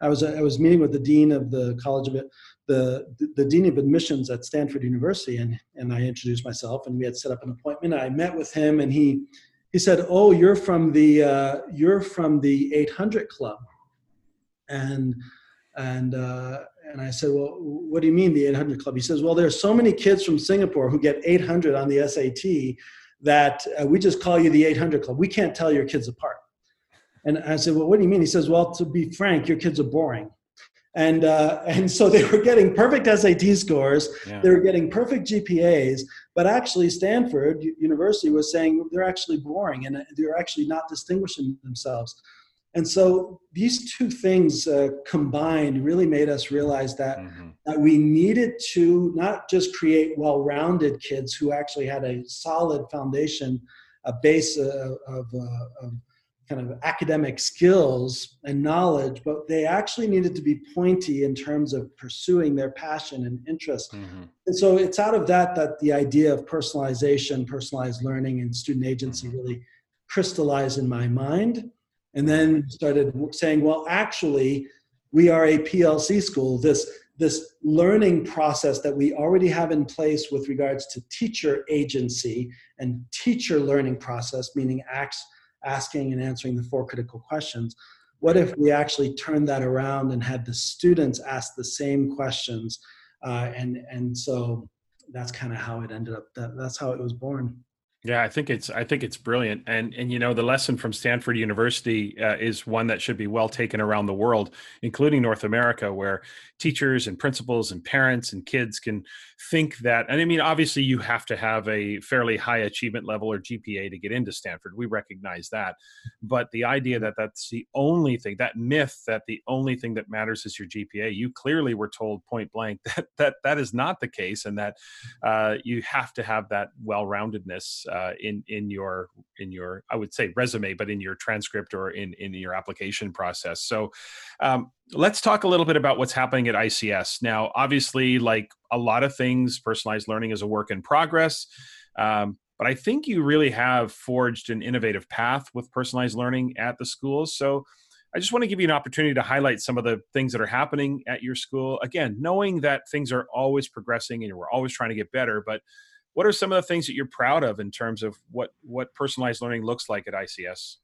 I was i was meeting with the dean of the college of the the dean of admissions at stanford university and and i introduced myself and we had set up an appointment. I met with him and he he said oh you're from the uh, you're from the 800 club. And and uh, and I said, well, what do you mean the 800 club? He says, well, there's so many kids from Singapore who get 800 on the SAT that uh, we just call you the 800 club. We can't tell your kids apart. And I said, well, what do you mean? He says, well, to be frank, your kids are boring. And, uh, and so they were getting perfect SAT scores. Yeah. They were getting perfect GPAs, but actually Stanford University was saying they're actually boring and they're actually not distinguishing themselves. And so these two things uh, combined really made us realize that, mm-hmm. that we needed to not just create well rounded kids who actually had a solid foundation, a base of, of, uh, of, kind of academic skills and knowledge, but they actually needed to be pointy in terms of pursuing their passion and interest. Mm-hmm. And so it's out of that that the idea of personalization, personalized learning, and student agency mm-hmm. really crystallized in my mind and then started saying, well, actually, we are a PLC school. This this learning process that we already have in place with regards to teacher agency and teacher learning process, meaning acts, asking and answering the four critical questions. What if we actually turned that around and had the students ask the same questions? Uh, and and so that's kind of how it ended up. That, that's how it was born. Yeah, I think it's I think it's brilliant, and and you know the lesson from Stanford University uh, is one that should be well taken around the world, including North America, where teachers and principals and parents and kids can think that. And I mean, obviously, you have to have a fairly high achievement level or GPA to get into Stanford. We recognize that, but the idea that that's the only thing, that myth that the only thing that matters is your GPA, you clearly were told point blank that that that is not the case, and that uh, you have to have that well-roundedness uh, in in your in your I would say resume, but in your transcript or in in your application process. So um, let's talk a little bit about what's happening at ICS now. Obviously, like a lot of things, personalized learning is a work in progress. Um, but I think you really have forged an innovative path with personalized learning at the schools. So I just want to give you an opportunity to highlight some of the things that are happening at your school. Again, knowing that things are always progressing and we're always trying to get better, but what are some of the things that you're proud of in terms of what what personalized learning looks like at ICS?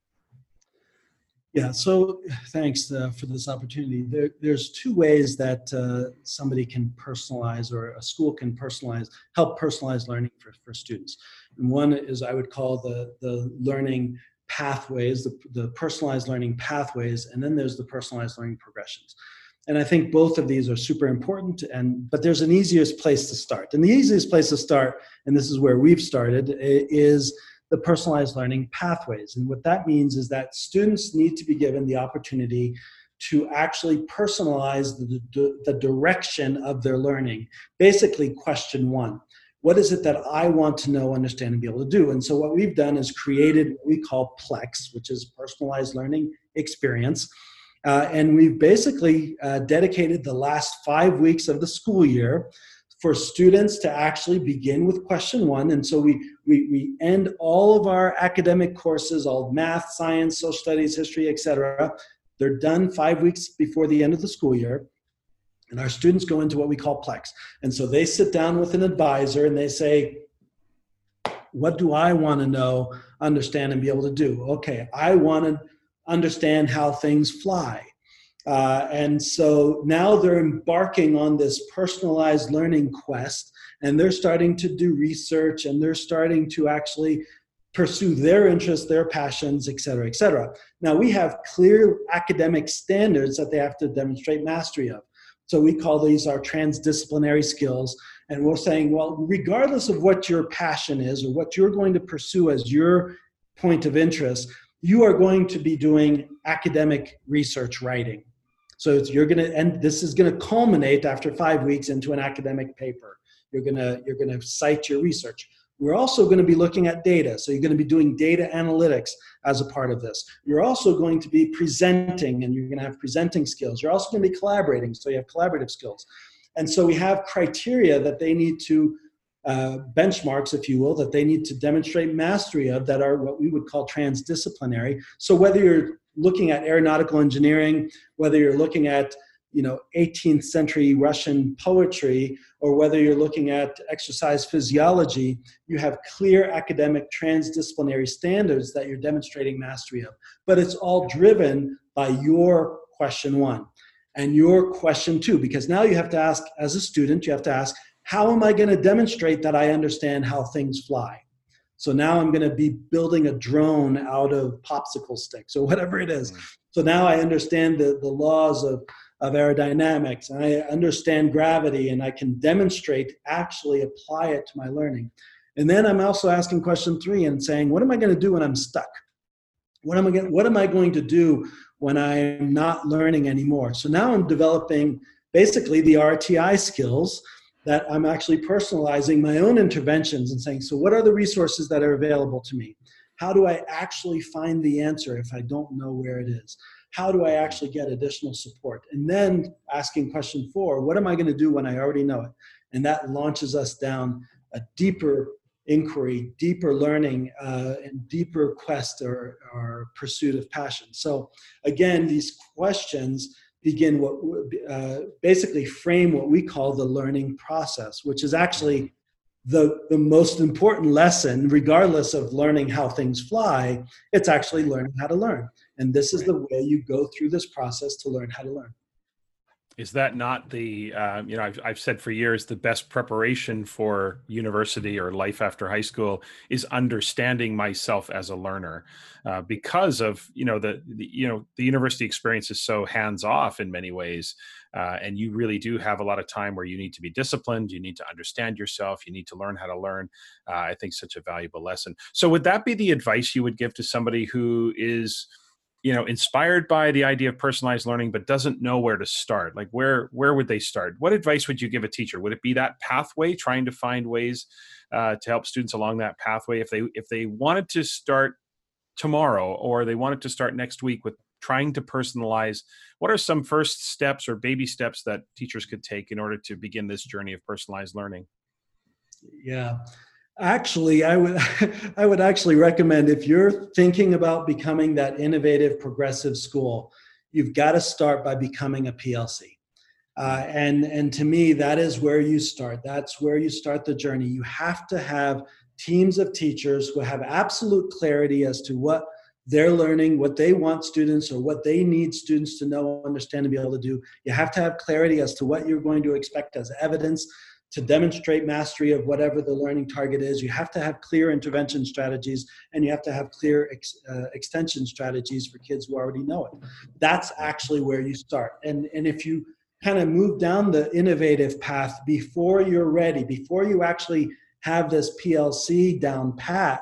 Yeah, so thanks uh, for this opportunity. There, there's two ways that uh, somebody can personalize or a school can personalize, help personalize learning for, for students. And one is I would call the, the learning pathways, the, the personalized learning pathways, and then there's the personalized learning progressions and I think both of these are super important. And but there's an easiest place to start, and the easiest place to start, and this is where we've started, is the personalized learning pathways. And what that means is that students need to be given the opportunity to actually personalize the, the, direction of their learning. Basically, question one what is it that I want to know, understand, and be able to do? And so, what we've done is created what we call PLEX, which is personalized learning experience. Uh, and we've basically uh, dedicated the last five weeks of the school year for students to actually begin with question one. And so we, we, we end all of our academic courses, all math, science, social studies, history, etc. They're done five weeks before the end of the school year. And our students go into what we call Plex. And so they sit down with an advisor and they say, What do I want to know, understand, and be able to do? Okay, I want to understand how things fly. Uh, and so now they're embarking on this personalized learning quest and they're starting to do research and they're starting to actually pursue their interests, their passions, et cetera, et cetera. Now we have clear academic standards that they have to demonstrate mastery of. So we call these our transdisciplinary skills. And we're saying, well, regardless of what your passion is or what you're going to pursue as your point of interest, you are going to be doing academic research writing. So you're going to, and this is going to culminate after five weeks into an academic paper. You're going to, you're going to cite your research. We're also going to be looking at data. So you're going to be doing data analytics as a part of this. You're also going to be presenting and you're going to have presenting skills. You're also going to be collaborating. So you have collaborative skills. And so we have criteria that they need to uh, benchmarks, if you will, that they need to demonstrate mastery of that are what we would call transdisciplinary. So whether you're looking at aeronautical engineering, whether you're looking at you know 18th century russian poetry or whether you're looking at exercise physiology you have clear academic transdisciplinary standards that you're demonstrating mastery of but it's all driven by your question one and your question two because now you have to ask as a student you have to ask how am i going to demonstrate that i understand how things fly so now i'm going to be building a drone out of popsicle sticks or whatever it is mm. so now i understand the, the laws of of aerodynamics and I understand gravity and I can demonstrate, actually apply it to my learning. And then I'm also asking question three and saying, what am I going to do when I'm stuck? What am I going, what am I going to do when I'm not learning anymore? So now I'm developing basically the RTI skills that I'm actually personalizing my own interventions and saying, so what are the resources that are available to me? How do I actually find the answer if I don't know where it is? how do I actually get additional support? And then asking question four, what am I going to do when I already know it? And that launches us down a deeper inquiry, deeper learning, uh, and deeper quest or, or pursuit of passion. So again, these questions begin what uh, basically frame what we call the learning process, which is actually the, the most important lesson, regardless of learning how things fly, it's actually learning how to learn. And this is the way you go through this process to learn how to learn. Is that not the, uh, you know, I've, I've said for years the best preparation for university or life after high school is understanding myself as a learner, uh, because of you know the, the, you know the university experience is so hands off in many ways, uh, and you really do have a lot of time where you need to be disciplined, you need to understand yourself, you need to learn how to learn. Uh, I think such a valuable lesson. So would that be the advice you would give to somebody who is you know inspired by the idea of personalized learning but doesn't know where to start. Like where where would they start? What advice would you give a teacher? Would it be that pathway trying to find ways uh, to help students along that pathway if they if they wanted to start tomorrow or they wanted to start next week with trying to personalize what are some first steps or baby steps that teachers could take in order to begin this journey of personalized learning? Yeah Actually, I would I would actually recommend if you're thinking about becoming that innovative progressive school, you've got to start by becoming a PLC. Uh, and and to me, that is where you start. That's where you start the journey. You have to have teams of teachers who have absolute clarity as to what they're learning, what they want students or what they need students to know, understand, and be able to do. You have to have clarity as to what you're going to expect as evidence to demonstrate mastery of whatever the learning target is, you have to have clear intervention strategies and you have to have clear ex, uh, extension strategies for kids who already know it. That's actually where you start. And, and if you kind of move down the innovative path before you're ready, before you actually have this PLC down pat,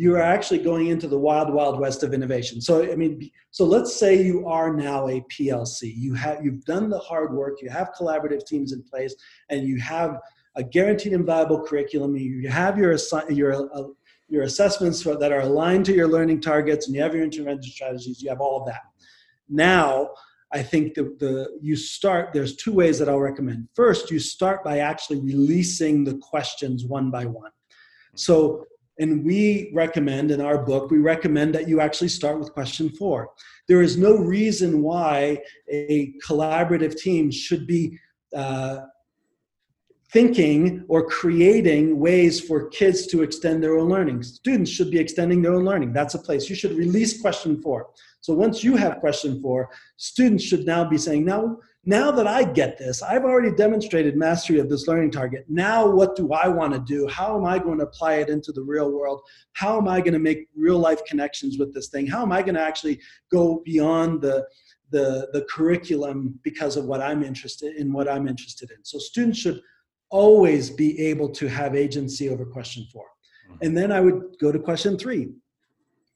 you are actually going into the wild wild west of innovation. So i mean so let's say you are now a plc you have you've done the hard work you have collaborative teams in place and you have a guaranteed and viable curriculum. You have your your uh, your assessments that are aligned to your learning targets and you have your intervention strategies you have all of that. Now i think the, the you start there's two ways that i'll recommend. First you start by actually releasing the questions one by one. So and we recommend in our book, we recommend that you actually start with question four. There is no reason why a collaborative team should be uh, thinking or creating ways for kids to extend their own learning. Students should be extending their own learning. That's a place. You should release question four. So once you have question four, students should now be saying, now, now that I get this, I've already demonstrated mastery of this learning target. Now what do I want to do? How am I going to apply it into the real world? How am I going to make real life connections with this thing? How am I going to actually go beyond the the, the curriculum because of what I'm interested in, what I'm interested in. So students should always be able to have agency over question 4 mm-hmm. And then I would go to question three.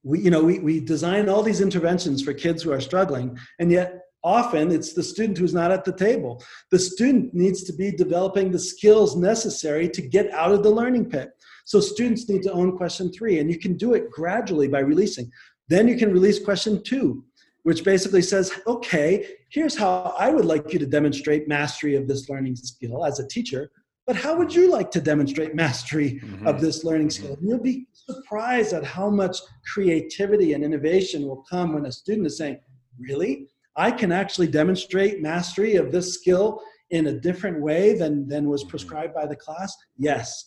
We, you know, we, we design all these interventions for kids who are struggling, and yet often it's the student who's not at the table. The student needs to be developing the skills necessary to get out of the learning pit. So students need to own question three, and you can do it gradually by releasing. Then you can release question two which basically says, okay, here's how I would like you to demonstrate mastery of this learning skill as a teacher, but how would you like to demonstrate mastery mm-hmm. of this learning mm-hmm. skill? You'll be surprised at how much creativity and innovation will come when a student is saying, really? I can actually demonstrate mastery of this skill in a different way than, than was prescribed by the class? Yes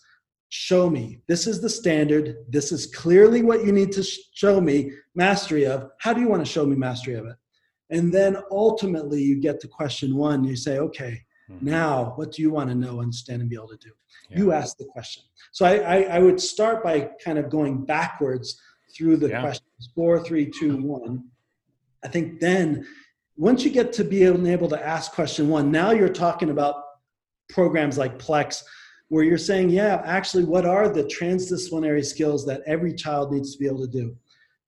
show me. This is the standard. This is clearly what you need to show me mastery of. How do you want to show me mastery of it? And then ultimately you get to question one. You say okay mm-hmm. now what do you want to know understand and be able to do? Yeah. you ask the question. So I, I, I would start by kind of going backwards through the yeah. questions. Four three two one. I think then once you get to being able to ask question one now you're talking about programs like plex where you're saying, yeah, actually, what are the transdisciplinary skills that every child needs to be able to do?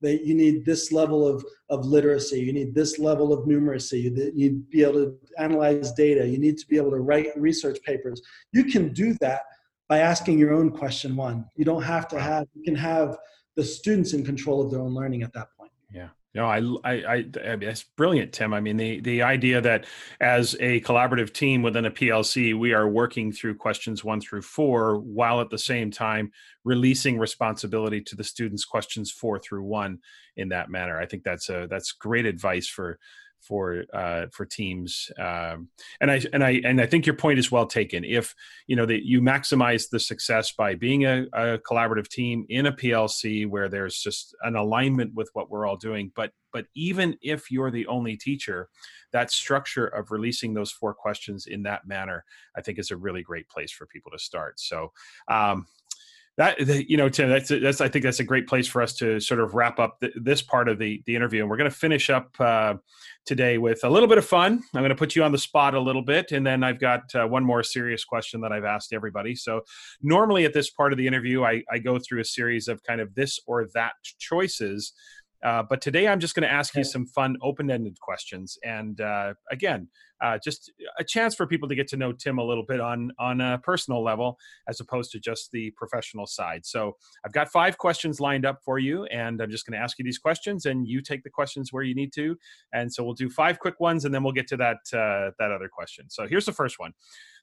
That you need this level of, of literacy, you need this level of numeracy, you need to be able to analyze data, you need to be able to write research papers. You can do that by asking your own question one. You don't have to have, you can have the students in control of their own learning at that point. Yeah. No, I, I, I, I that's brilliant, Tim. I mean, the the idea that as a collaborative team within a PLC, we are working through questions one through four, while at the same time releasing responsibility to the students' questions four through one in that manner. I think that's a that's great advice for for uh, for teams. Um, and I and I and I think your point is well taken. If you know that you maximize the success by being a, a, collaborative team in a PLC where there's just an alignment with what we're all doing. But but even if you're the only teacher, that structure of releasing those four questions in that manner, I think is a really great place for people to start. So. Um, that you know tim that's that's i think that's a great place for us to sort of wrap up th- this part of the the interview. And we're going to finish up uh, today with a little bit of fun. I'm going to put you on the spot a little bit and then i've got uh, one more serious question that i've asked everybody. So normally at this part of the interview I, I go through a series of kind of this or that choices uh, but today I'm just going to ask you some fun, open-ended questions, and uh, again, uh, just a chance for people to get to know Tim a little bit on on a personal level, as opposed to just the professional side. So I've got five questions lined up for you, and I'm just going to ask you these questions, and you take the questions where you need to. And so we'll do five quick ones, and then we'll get to that uh, that other question. So here's the first one.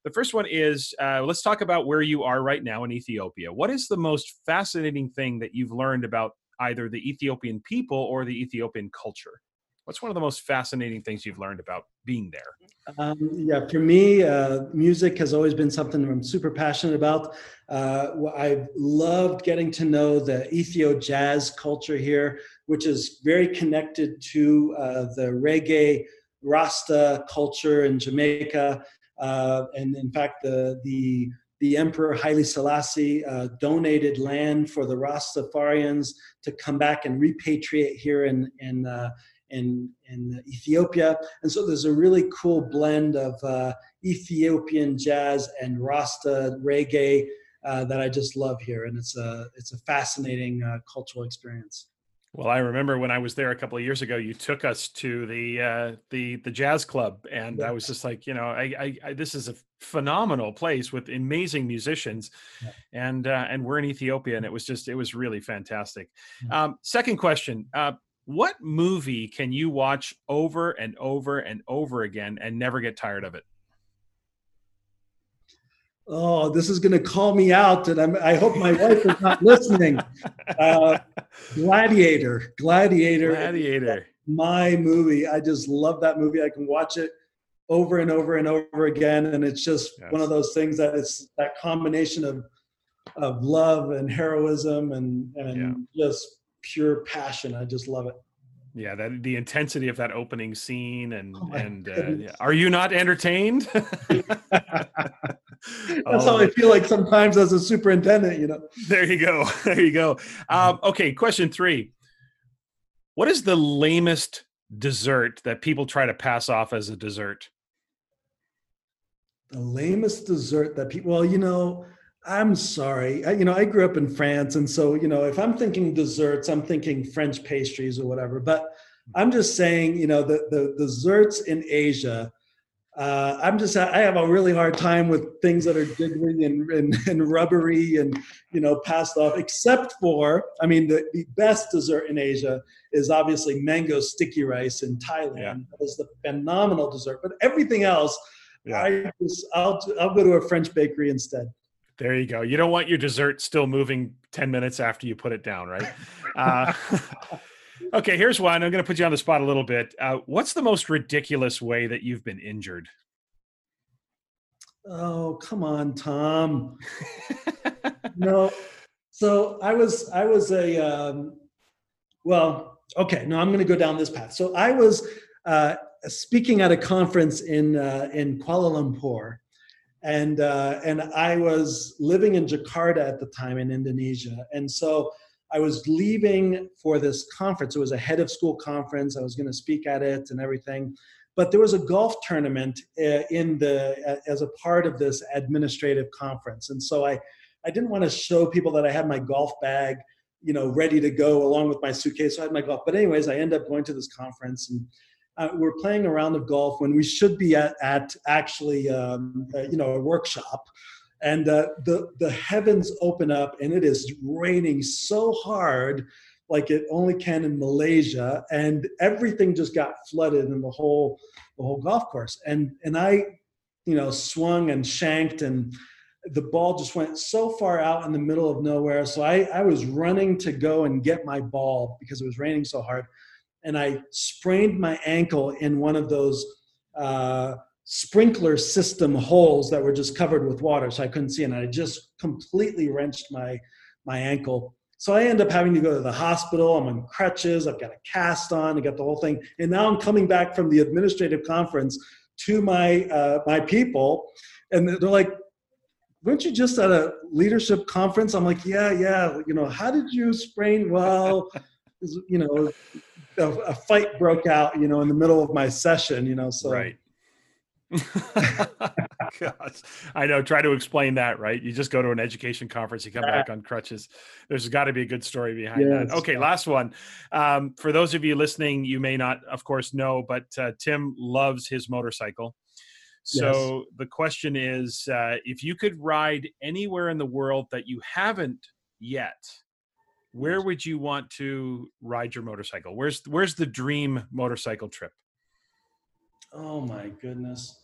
The first one is uh, let's talk about where you are right now in Ethiopia. What is the most fascinating thing that you've learned about either the Ethiopian people or the Ethiopian culture? What's one of the most fascinating things you've learned about being there? Um, yeah, for me, uh, music has always been something I'm super passionate about. Uh, I've loved getting to know the Ethio jazz culture here, which is very connected to uh, the reggae Rasta culture in Jamaica. Uh, and in fact, the, the the Emperor Haile Selassie uh, donated land for the Rastafarians to come back and repatriate here in in, uh, in in Ethiopia. And so there's a really cool blend of uh, Ethiopian jazz and Rasta reggae uh, that I just love here, and it's a it's a fascinating uh, cultural experience. Well, I remember when I was there a couple of years ago, you took us to the uh, the the jazz club, and I was just like, you know, I, I, I, this is a phenomenal place with amazing musicians, yeah. and uh, and we're in Ethiopia, and it was just it was really fantastic. Yeah. Um, second question: uh, What movie can you watch over and over and over again and never get tired of it? Oh, this is going to call me out, and I'm, i hope my wife is not listening. Uh, Gladiator, Gladiator, Gladiator, my movie. I just love that movie. I can watch it over and over and over again. And it's just yes. one of those things that it's that combination of of love and heroism and and yeah. just pure passion. I just love it. Yeah, that the intensity of that opening scene and oh and uh, yeah. are you not entertained? That's oh. how I feel like sometimes as a superintendent, you know. There you go. There you go. Um, okay, question three. What is the lamest dessert that people try to pass off as a dessert? The lamest dessert that people, well, you know, I'm sorry. I, you know, I grew up in France. And so, you know, if I'm thinking desserts, I'm thinking French pastries or whatever. But I'm just saying, you know, the, the, desserts in Asia, uh, I'm just, I have a really hard time with things that are jiggly and, and, and rubbery and, you know, passed off, except for, I mean, the, the best dessert in Asia is obviously mango sticky rice in Thailand. Yeah. That is the phenomenal dessert. But everything else, yeah. I just, I'll, I'll go to a French bakery instead. There you go. You don't want your dessert still moving 10 minutes after you put it down, right? Uh, okay, here's one. I'm going to put you on the spot a little bit. Uh, what's the most ridiculous way that you've been injured? Oh, come on, Tom. no. So I was, I was a, um, well, okay, no, I'm going to go down this path. So I was uh, speaking at a conference in, uh, in Kuala Lumpur and uh, and I was living in Jakarta at the time in Indonesia, and so I was leaving for this conference. It was a head of school conference. I was going to speak at it and everything, but there was a golf tournament uh, in the as a part of this administrative conference, and so I I didn't want to show people that I had my golf bag, you know, ready to go along with my suitcase. So I had my golf, but anyways, I end up going to this conference and uh, we're playing a round of golf when we should be at, at actually um, uh, you know a workshop. And uh, the the heavens open up and it is raining so hard like it only can in Malaysia. And everything just got flooded in the whole the whole golf course. And and I you know swung and shanked and the ball just went so far out in the middle of nowhere. So I, I was running to go and get my ball because it was raining so hard and I sprained my ankle in one of those uh, sprinkler system holes that were just covered with water, so I couldn't see, and I just completely wrenched my my ankle. So I end up having to go to the hospital. I'm on crutches. I've got a cast on. I got the whole thing, and now I'm coming back from the administrative conference to my uh, my people, and they're like, weren't you just at a leadership conference? I'm like, yeah, yeah. You know, how did you sprain? Well, you know, a, a, fight broke out, you know, in the middle of my session, you know, so. Right. Gosh, I know. Try to explain that, right? You just go to an education conference, you come back on crutches. There's got to be a good story behind yes. that. Okay, last one. Um, for those of you listening, you may not, of course, know, but uh, Tim loves his motorcycle. So yes. the question is uh, if you could ride anywhere in the world that you haven't yet, where would you want to ride your motorcycle? Where's where's the dream motorcycle trip? Oh my goodness.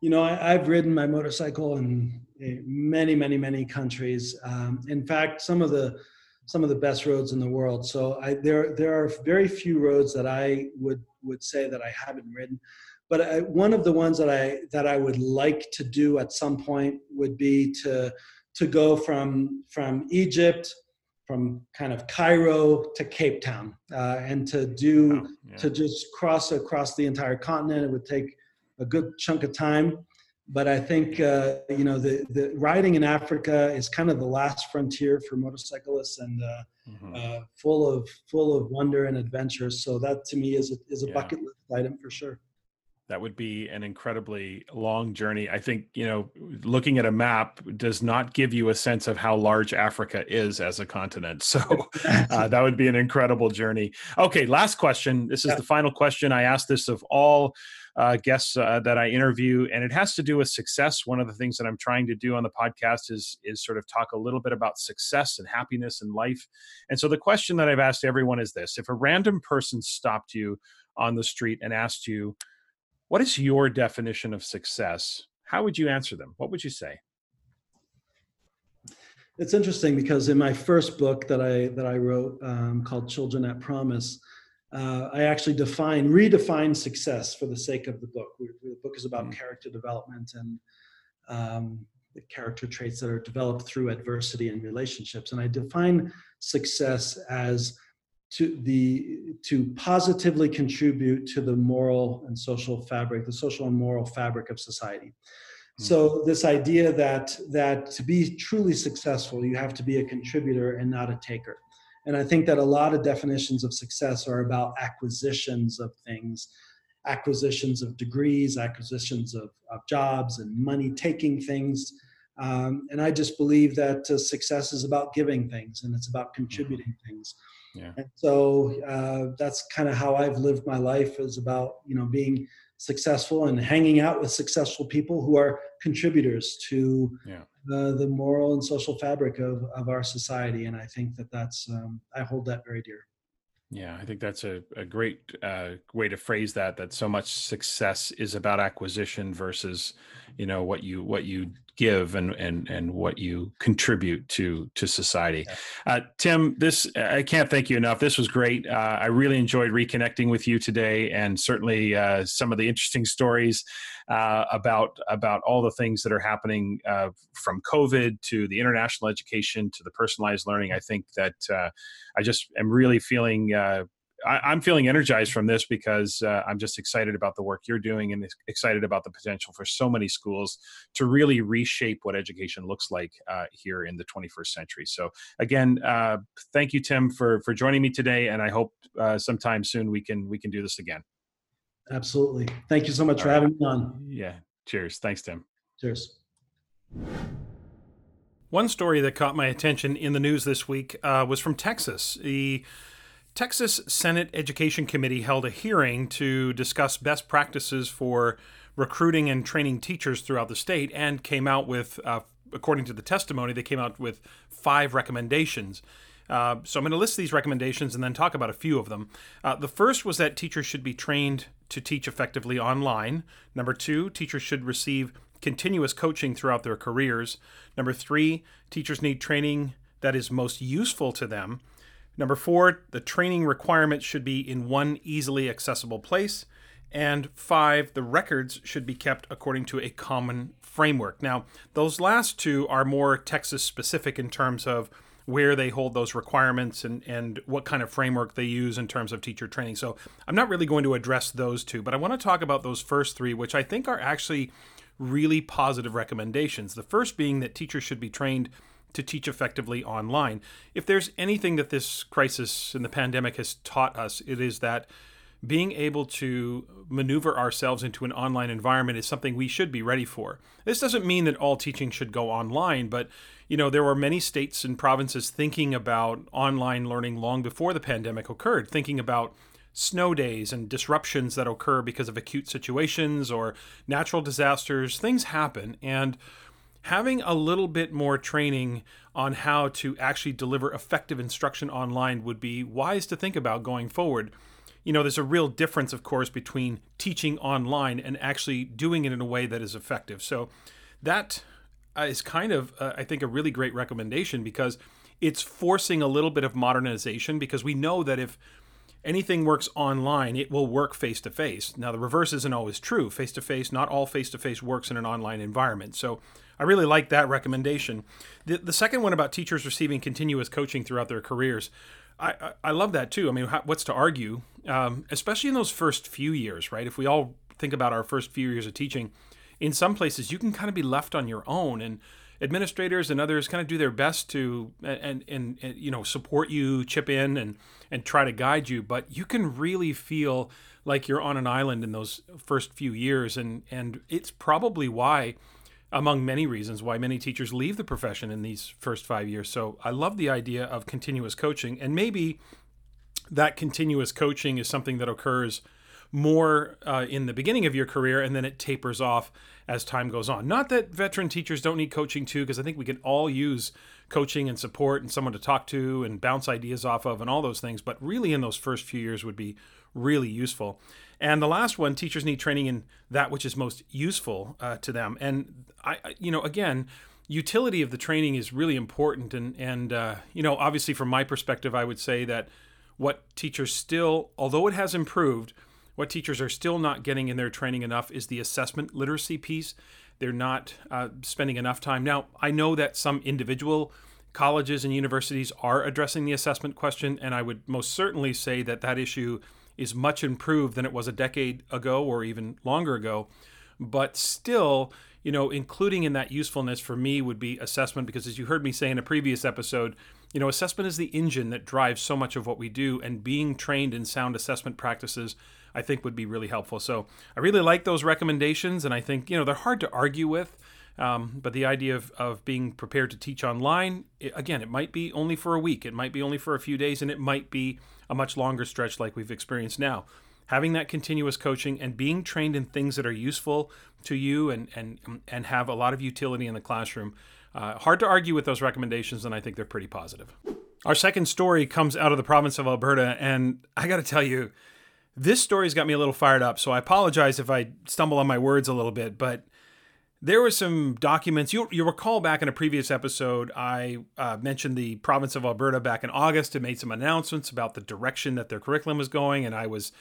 You know, I, have ridden my motorcycle in many, many, many countries. Um, in fact, some of the some of the best roads in the world. So I, there there are very few roads that I would would say that I haven't ridden. But I, one of the ones that I that I would like to do at some point would be to to go from from Egypt from kind of Cairo to Cape Town, uh, and to do wow. yeah. to just cross across the entire continent. It would take a good chunk of time, but I think uh, you know the the riding in Africa is kind of the last frontier for motorcyclists, and uh, mm-hmm. Uh, full of full of wonder and adventure. So that to me is a, is a yeah. bucket list item for sure that would be an incredibly long journey. I think, you know, looking at a map does not give you a sense of how large Africa is as a continent. So uh, that would be an incredible journey. Okay, last question. This is yeah. the final question. I ask this of all uh, guests uh, that I interview, and it has to do with success. One of the things that I'm trying to do on the podcast is is sort of talk a little bit about success and happiness in life. And so the question that I've asked everyone is this: If a random person stopped you on the street and asked you, what is your definition of success? How would you answer them? What would you say? It's interesting because in my first book that I that I wrote um, called Children at Promise, uh, I actually define, redefine success for the sake of the book. The book is about mm-hmm. character development and um, the character traits that are developed through adversity and relationships. And I define success as to the to positively contribute to the moral and social fabric, the social and moral fabric of society. Mm-hmm. So this idea that that to be truly successful, you have to be a contributor and not a taker. And I think that a lot of definitions of success are about acquisitions of things, acquisitions of degrees, acquisitions of, of jobs, and money taking things. Um, and I just believe that uh, success is about giving things and it's about contributing mm-hmm. things. Yeah. And so uh, that's kind of how I've lived my life is about, you know, being successful and hanging out with successful people who are contributors to yeah. uh, the moral and social fabric of, of our society. And I think that that's, um, I hold that very dear. Yeah, I think that's a, a great uh, way to phrase that. That so much success is about acquisition versus, you know, what you what you give and and and what you contribute to to society. Uh, Tim, this I can't thank you enough. This was great. Uh, I really enjoyed reconnecting with you today, and certainly uh, some of the interesting stories uh, about about all the things that are happening uh, from COVID to the international education to the personalized learning. I think that uh, I just am really feeling I, am feeling energized from this because uh, I'm just excited about the work you're doing and excited about the potential for so many schools to really reshape what education looks like uh, here in the 21st century. So again, uh, thank you, Tim, for for joining me today, and I hope uh, sometime soon we can we can do this again. Absolutely. Thank you so much All for right. having me on. Yeah. Cheers. Thanks, Tim. Cheers. One story that caught my attention in the news this week uh, was from Texas. The Texas Senate Education Committee held a hearing to discuss best practices for recruiting and training teachers throughout the state and came out with, uh, according to the testimony, they came out with five recommendations. Uh, so I'm going to list these recommendations and then talk about a few of them. Uh, the first was that teachers should be trained to teach effectively online. Number two, teachers should receive continuous coaching throughout their careers. Number three, teachers need training that is most useful to them. Number four, the training requirements should be in one easily accessible place. And five, the records should be kept according to a common framework. Now, those last two are more Texas specific in terms of where they hold those requirements and, and what kind of framework they use in terms of teacher training. So I'm not really going to address those two, but I want to talk about those first three, which I think are actually really positive recommendations. The first being that teachers should be trained to teach effectively online. If there's anything that this crisis and the pandemic has taught us, it is that being able to maneuver ourselves into an online environment is something we should be ready for. This doesn't mean that all teaching should go online, but you know, there were many states and provinces thinking about online learning long before the pandemic occurred, thinking about snow days and disruptions that occur because of acute situations or natural disasters. Things happen and having a little bit more training on how to actually deliver effective instruction online would be wise to think about going forward. You know, there's a real difference, of course, between teaching online and actually doing it in a way that is effective. So that uh, kind of, uh, I think, a really great recommendation because it's forcing a little bit of modernization because we know that if anything works online, it will work face to face. Now, the reverse isn't always true. Face to face, not all face to face works in an online environment. So I really like that recommendation. The, the second one about teachers receiving continuous coaching throughout their careers, I, I, I love that too. I mean, how, what's to argue, um, especially in those first few years, right? If we all think about our first few years of teaching, in some places you can kind of be left on your own and administrators and others kind of do their best to and, and, and you know support you chip in and and try to guide you but you can really feel like you're on an island in those first few years and and it's probably why among many reasons why many teachers leave the profession in these first five years. So I love the idea of continuous coaching, and maybe that continuous coaching is something that occurs more uh, in the beginning of your career and then it tapers off as time goes on. Not that veteran teachers don't need coaching too, because I think we can all use coaching and support and someone to talk to and bounce ideas off of and all those things, but really in those first few years would be really useful. And the last one, teachers need training in that which is most useful uh, to them. And I, you know, again, utility of the training is really important. And and uh, you know, obviously, from my perspective, I would say that what teachers still, although it has improved, what teachers are still not getting in their training enough is the assessment literacy piece. They're not uh, spending enough time. Now, I know that some individual colleges and universities are addressing the assessment question, and I would most certainly say that that issue is much improved than it was a decade ago or even longer ago. But still, you know, including in that usefulness for me would be assessment because as you heard me say in a previous episode, you know, assessment is the engine that drives so much of what we do, and being trained in sound assessment practices, I think, would be really helpful. So I really like those recommendations, and I think, you know, they're hard to argue with. Um, but the idea of, of being prepared to teach online, it, again, it might be only for a week, it might be only for a few days, and it might be a much longer stretch like we've experienced now. Having that continuous coaching and being trained in things that are useful to you and, and, and have a lot of utility in the classroom. Uh, hard to argue with those recommendations, and I think they're pretty positive. Our second story comes out of the province of Alberta, and I got to tell you, this story's got me a little fired up. So I apologize if I stumble on my words a little bit, but there were some documents. You, you recall back in a previous episode, I uh, mentioned the province of Alberta back in August and made some announcements about the direction that their curriculum was going. And I was,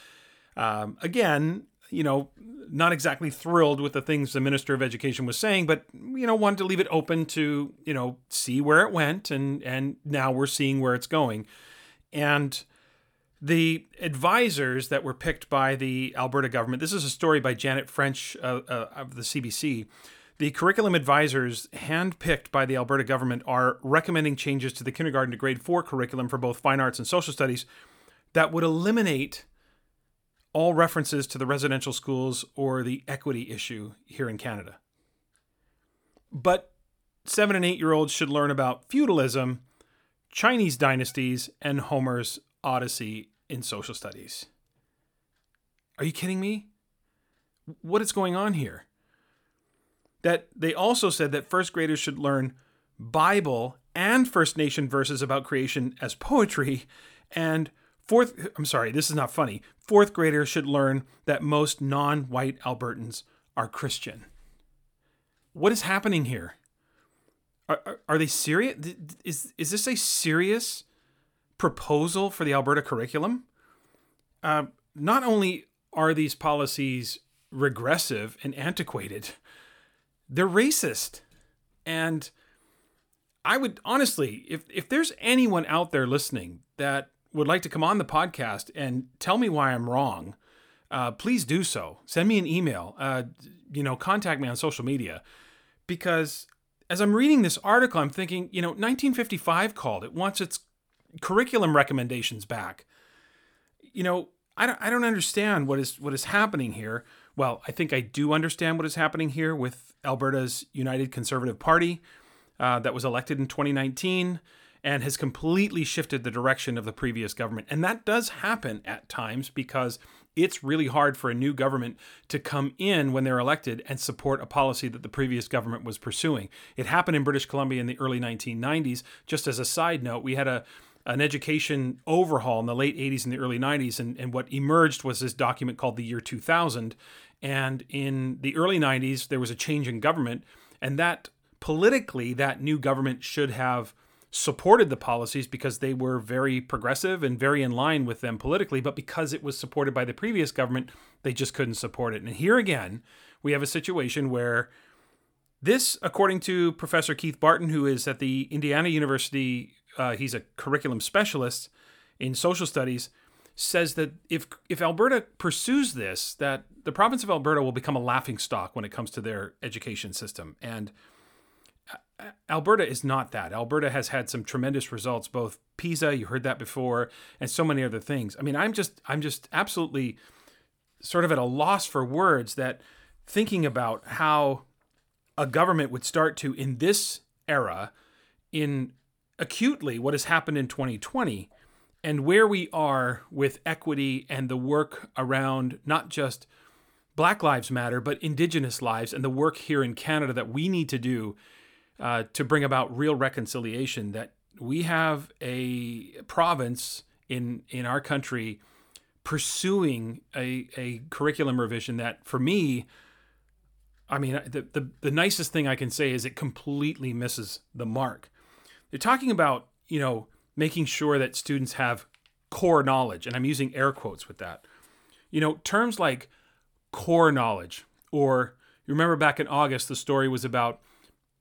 um, again, you know, not exactly thrilled with the things the Minister of Education was saying, but, you know, wanted to leave it open to, you know, see where it went. And, and now we're seeing where it's going. And the advisors that were picked by the Alberta government, this is a story by Janet French uh, uh, of the CBC. The curriculum advisors handpicked by the Alberta government are recommending changes to the kindergarten to grade four curriculum for both fine arts and social studies that would eliminate all references to the residential schools or the equity issue here in Canada. But seven and eight year olds should learn about feudalism, Chinese dynasties, and Homer's Odyssey in social studies. Are you kidding me? What is going on here? That they also said that first graders should learn Bible and First Nation verses about creation as poetry, and fourth, I'm sorry, this is not funny. Fourth graders should learn that most non white Albertans are Christian. What is happening here? Are, are, are, they serious? Is, is this a serious proposal for the Alberta curriculum, uh, not only are these policies regressive and antiquated, they're racist. And I would honestly, if, if there's anyone out there listening that would like to come on the podcast and tell me why I'm wrong, uh, please do so. Send me an email. Uh, you know, contact me on social media because as I'm reading this article, I'm thinking, you know, 1955 called. It wants its curriculum recommendations back. You know, I don't, I don't understand what is what is happening here. Well, I think I do understand what is happening here with Alberta's United Conservative Party uh, that was elected in 2019 and has completely shifted the direction of the previous government. And that does happen at times because it's really hard for a new government to come in when they're elected and support a policy that the previous government was pursuing. It happened in British Columbia in the early 1990s. Just as a side note, we had a an education overhaul in the late 80s and the early 90s. And, and what emerged was this document called the Year 2000. And in the early 90s, there was a change in government. And that politically, that new government should have supported the policies because they were very progressive and very in line with them politically. But because it was supported by the previous government, they just couldn't support it. And here again, we have a situation where this, according to Professor Keith Barton, who is at the Indiana University uh, he's a curriculum specialist in social studies, says that if if Alberta pursues this, that the province of Alberta will become a laughing stock when it comes to their education system. And uh, Alberta is not that. Alberta has had some tremendous results, both PISA, you heard that before, and so many other things. I mean, I'm just I'm just absolutely sort of at a loss for words that thinking about how a government would start to in this era in acutely what has happened in 2020 and where we are with equity and the work around not just Black Lives Matter, but Indigenous lives and the work here in Canada that we need to do uh, to bring about real reconciliation. That we have a province in in our country pursuing a, a curriculum revision that, for me, I mean, the, the the nicest thing I can say is it completely misses the mark. They're talking about, you know, making sure that students have core knowledge, and I'm using air quotes with that. You know, terms like core knowledge, or you remember back in August, the story was about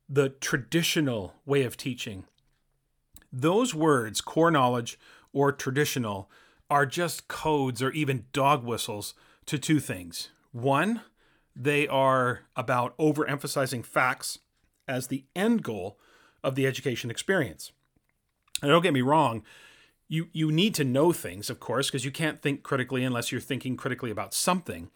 the traditional way of teaching. Those words, core knowledge or traditional, are just codes or even dog whistles to two things. One, they are about overemphasizing facts as the end goal of the education experience. And don't get me wrong, you you need to know things, of course, because you can't think critically unless you're thinking critically about something.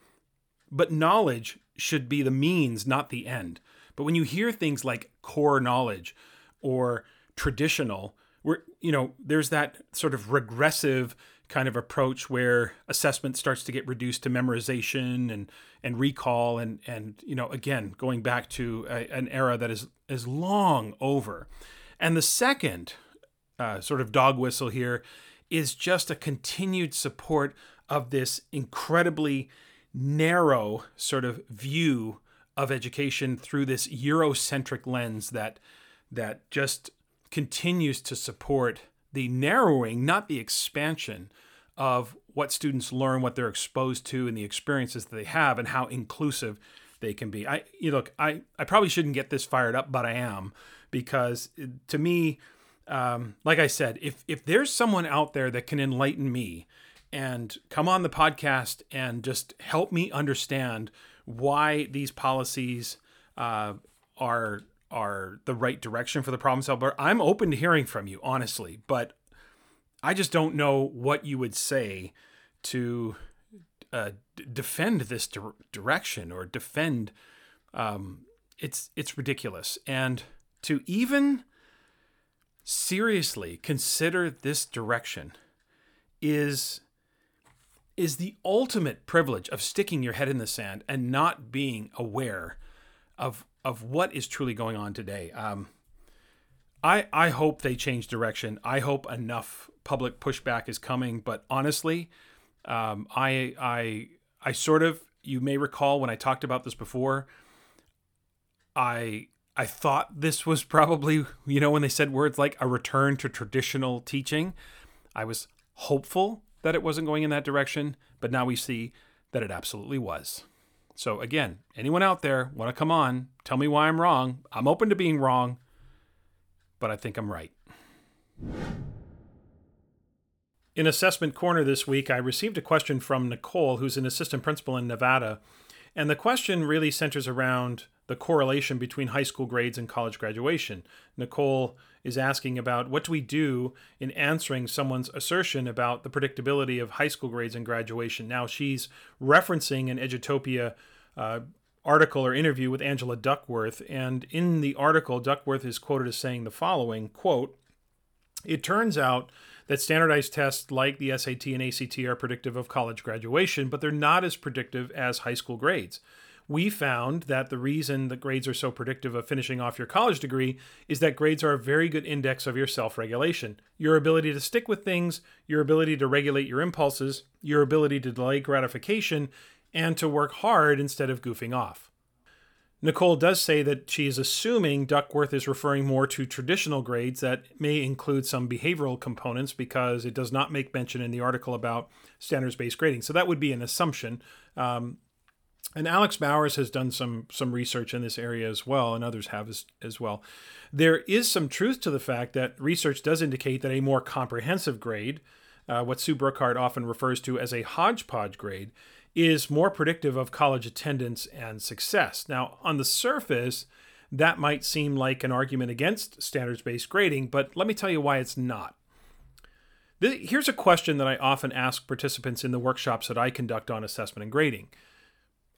But knowledge should be the means, not the end. But when you hear things like core knowledge or traditional, where you know, there's that sort of regressive kind of approach where assessment starts to get reduced to memorization and and recall and and you know again going back to a, an era that is is long over and the second uh, sort of dog whistle here is just a continued support of this incredibly narrow sort of view of education through this Eurocentric lens that that just continues to support the narrowing, not the expansion of what students learn, what they're exposed to, and the experiences that they have, and how inclusive they can be. I you look, I I probably shouldn't get this fired up, but I am because to me, um, like I said, if if there's someone out there that can enlighten me and come on the podcast and just help me understand why these policies uh, are are the right direction for the problem solver. I'm open to hearing from you, honestly, but I just don't know what you would say to uh, d- defend this di- direction or defend. Um, it's it's ridiculous, and to even seriously consider this direction is is the ultimate privilege of sticking your head in the sand and not being aware of of what is truly going on today. Um, I I hope they change direction. I hope enough public pushback is coming. But honestly, um, I I I sort of you may recall when I talked about this before. I I thought this was probably you know when they said words like a return to traditional teaching. I was hopeful that it wasn't going in that direction, but now we see that it absolutely was. So again, anyone out there want to come on, tell me why I'm wrong. I'm open to being wrong, but I think I'm right. In Assessment Corner this week, I received a question from Nicole, who's an assistant principal in Nevada. And the question really centers around the correlation between high school grades and college graduation. Nicole is asking about what do we do in answering someone's assertion about the predictability of high school grades and graduation. Now, she's referencing an Edutopia uh, article or interview with Angela Duckworth. And in the article, Duckworth is quoted as saying the following quote, It turns out that standardized tests like the SAT and ACT are predictive of college graduation, but they're not as predictive as high school grades. We found that the reason that grades are so predictive of finishing off your college degree is that grades are a very good index of your self regulation. Your ability to stick with things, your ability to regulate your impulses, your ability to delay gratification, and to work hard instead of goofing off. Nicole does say that she is assuming Duckworth is referring more to traditional grades that may include some behavioral components because it does not make mention in the article about standards based grading. So that would be an assumption. Um, and Alex Bowers has done some some research in this area as well, and others have as, as well. There is some truth to the fact that research does indicate that a more comprehensive grade, uh, what Sue Brookhart often refers to as a hodgepodge grade, is more predictive of college attendance and success. Now, on the surface, that might seem like an argument against standards based grading, but let me tell you why it's not. Here's a question that I often ask participants in the workshops that I conduct on assessment and grading.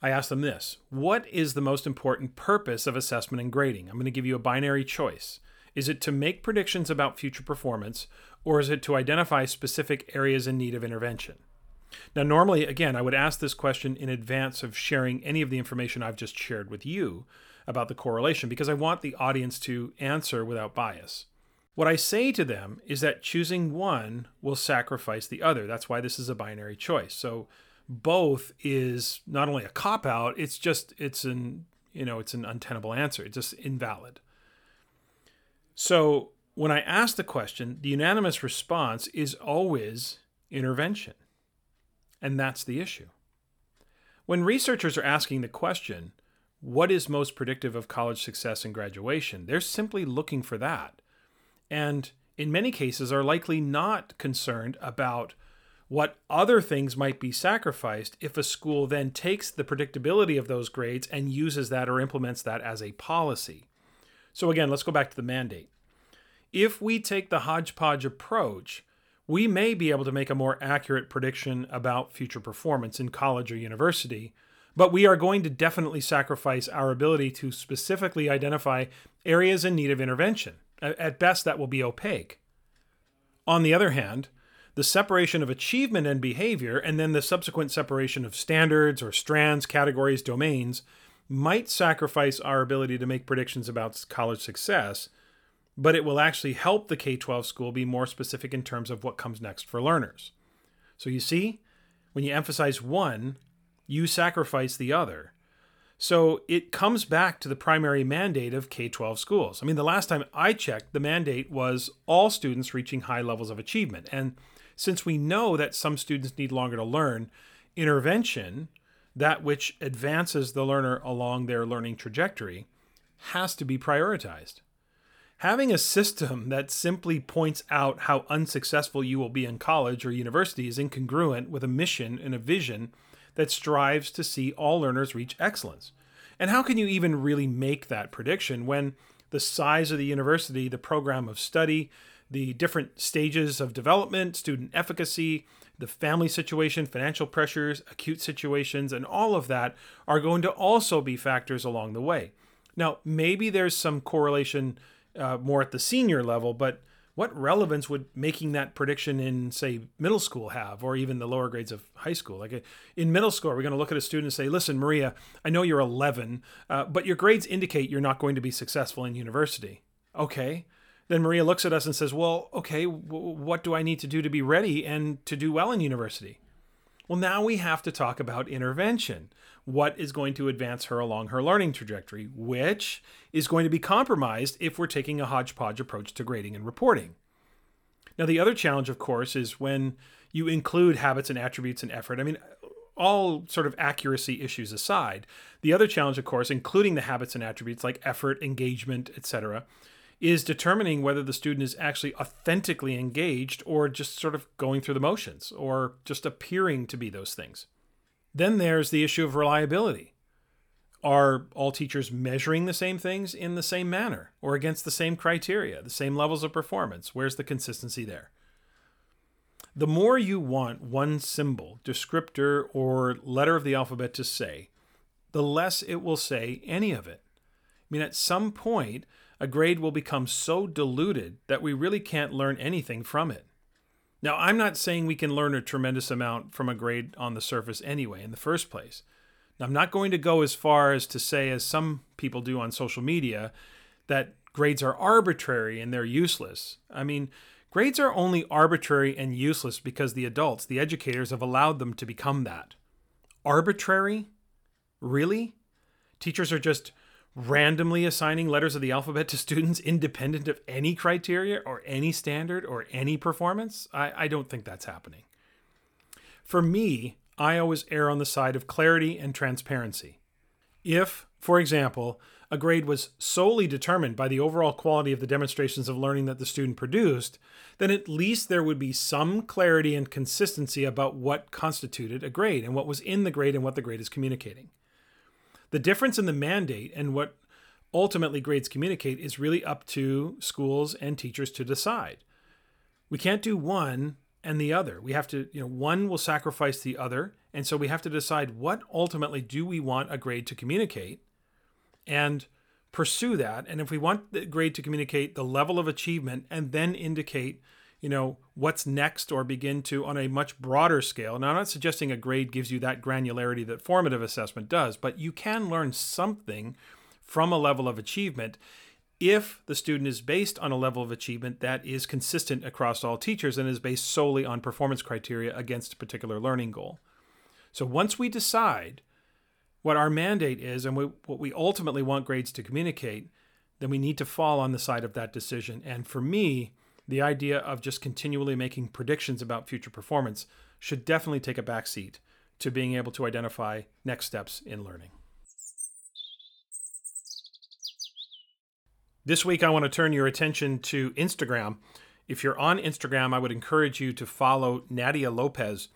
I ask them this What is the most important purpose of assessment and grading? I'm going to give you a binary choice. Is it to make predictions about future performance, or is it to identify specific areas in need of intervention? Now, normally, again, I would ask this question in advance of sharing any of the information I've just shared with you about the correlation because I want the audience to answer without bias. What I say to them is that choosing one will sacrifice the other. That's why this is a binary choice. So both is not only a cop out, it's just it's an you know, it's an untenable answer. It's just invalid. So when I ask the question, the unanimous response is always intervention. And that's the issue. When researchers are asking the question, what is most predictive of college success and graduation? They're simply looking for that. And in many cases, are likely not concerned about what other things might be sacrificed if a school then takes the predictability of those grades and uses that or implements that as a policy. So, again, let's go back to the mandate. If we take the hodgepodge approach, we may be able to make a more accurate prediction about future performance in college or university, but we are going to definitely sacrifice our ability to specifically identify areas in need of intervention. At best, that will be opaque. On the other hand, the separation of achievement and behavior, and then the subsequent separation of standards or strands, categories, domains, might sacrifice our ability to make predictions about college success, but it will actually help the K 12 school be more specific in terms of what comes next for learners. So you see, when you emphasize one, you sacrifice the other. So it comes back to the primary mandate of K 12 schools. I mean, the last time I checked, the mandate was all students reaching high levels of achievement. And since we know that some students need longer to learn, intervention, that which advances the learner along their learning trajectory, has to be prioritized. Having a system that simply points out how unsuccessful you will be in college or university is incongruent with a mission and a vision that strives to see all learners reach excellence. And how can you even really make that prediction when the size of the university, the program of study, the different stages of development, student efficacy, the family situation, financial pressures, acute situations, and all of that are going to also be factors along the way. Now, maybe there's some correlation uh, more at the senior level, but what relevance would making that prediction in, say, middle school have, or even the lower grades of high school? Like uh, in middle school, we're going to look at a student and say, listen, Maria, I know you're 11, uh, but your grades indicate you're not going to be successful in university. Okay then Maria looks at us and says, Well, okay, w- what do I need to do to be ready and to do well in university? Well, now we have to talk about intervention. What is going to advance her along her learning trajectory, which is going to be compromised if we're taking a hodgepodge approach to grading and reporting. Now, the other challenge, of course, is when you include habits and attributes and effort. I mean, all sort of accuracy issues aside, the other challenge, of course, including the habits and attributes like effort, engagement, etc., is determining whether the student is actually authentically engaged or just sort of going through the motions or just appearing to be those things. Then there's the issue of reliability. Are all teachers measuring the same things in the same manner or against the same criteria, the same levels of performance? Where's the consistency there? The more you want one symbol, descriptor, or letter of the alphabet to say, the less it will say any of it. I mean, at some point, a grade will become so diluted that we really can't learn anything from it. Now, I'm not saying we can learn a tremendous amount from a grade on the surface anyway, in the first place. Now, I'm not going to go as far as to say, as some people do on social media, that grades are arbitrary and they're useless. I mean, grades are only arbitrary and useless because the adults, the educators, have allowed them to become that. Arbitrary? Really? Teachers are just randomly assigning letters of the alphabet to students independent of any criteria or any standard or any performance? I, I don't think that's happening. For me, I always err on the side of clarity and transparency. If, for example, a grade was solely determined by the overall quality of the demonstrations of learning that the student produced, then at least there would be some clarity and consistency about what constituted a grade and what was in the grade and what the grade is communicating. The difference in the mandate and what ultimately grades communicate is really up to schools and teachers to decide. We can't do one and the other. We have to, you know, one will sacrifice the other. And so we have to decide what ultimately do we want a grade to communicate and pursue that. And if we want the grade to communicate the level of achievement and then indicate you know what's next or begin to on a much broader scale. Now i'm not suggesting a grade gives you that granularity that formative assessment does but you can learn something from a level of achievement if the student is based on a level of achievement that is consistent across all teachers and is based solely on performance criteria against a particular learning goal. So once we decide what our mandate is and we, what we ultimately want grades to communicate then we need to fall on the side of that decision. And for me the idea of just continually making predictions about future performance should definitely take a back seat to being able to identify next steps in learning. This week, I want to turn your attention to Instagram. If you're on Instagram, I would encourage you to follow Nadia Lopez.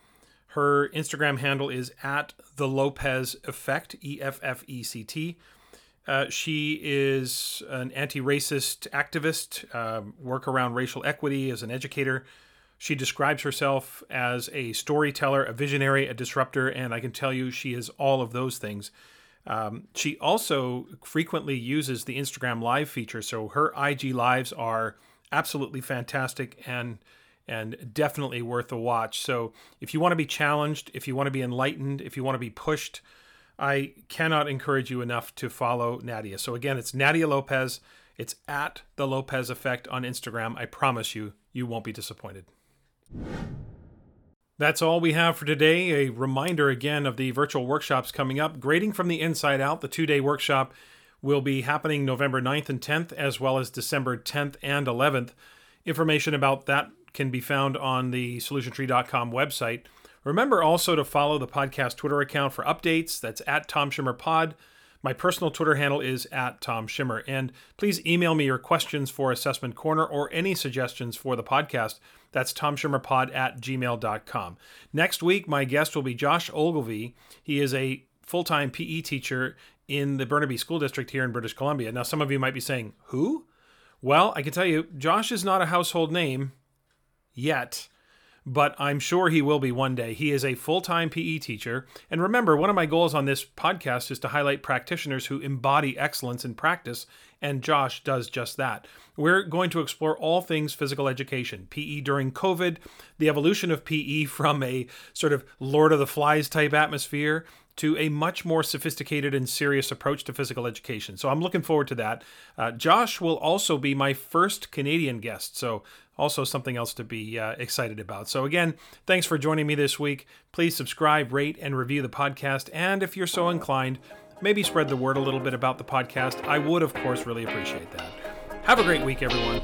Her Instagram handle is at the Lopez Effect, E F F E C T. Uh, she is an anti racist activist, uh, work around racial equity as an educator. She describes herself as a storyteller, a visionary, a disruptor, and I can tell you she is all of those things. Um, she also frequently uses the Instagram Live feature, so her IG lives are absolutely fantastic and and definitely worth a watch. So if you want to be challenged, if you want to be enlightened, if you want to be pushed, I cannot encourage you enough to follow Nadia. So again, it's Nadia Lopez. It's at the Lopez Effect on Instagram. I promise you, you won't be disappointed. That's all we have for today. A reminder again of the virtual workshops coming up. Grading from the Inside Out, the two day workshop, will be happening November 9th and 10th, as well as December 10th and 11th. Information about that can be found on the solutiontree.com website. Remember also to follow the podcast Twitter account for updates. That's at Tom Schimmer Pod. My personal Twitter handle is at Tom Schimmer. And please email me your questions for Assessment Corner or any suggestions for the podcast. That's tomschimmerpod at gmail.com. Next week, my guest will be Josh Ogilvie. He is a full time PE teacher in the Burnaby School District here in British Columbia. Now, some of you might be saying, Who? Well, I can tell you, Josh is not a household name yet but I'm sure he will be one day. He is a full time PE teacher. And remember, one of my goals on this podcast is to highlight practitioners who embody excellence in practice, and Josh does just that. We're going to explore all things physical education, PE during COVID, the evolution of PE from a sort of Lord of the Flies type atmosphere to a much more sophisticated and serious approach to physical education. So I'm looking forward to that. Uh, Josh will also be my first Canadian guest. So also something else to be uh, excited about. So, again, thanks for joining me this week. Please subscribe, rate, and review the podcast. And if you're so inclined, maybe spread the word a little bit about the podcast. I would, of course, really appreciate that. Have a great week, everyone.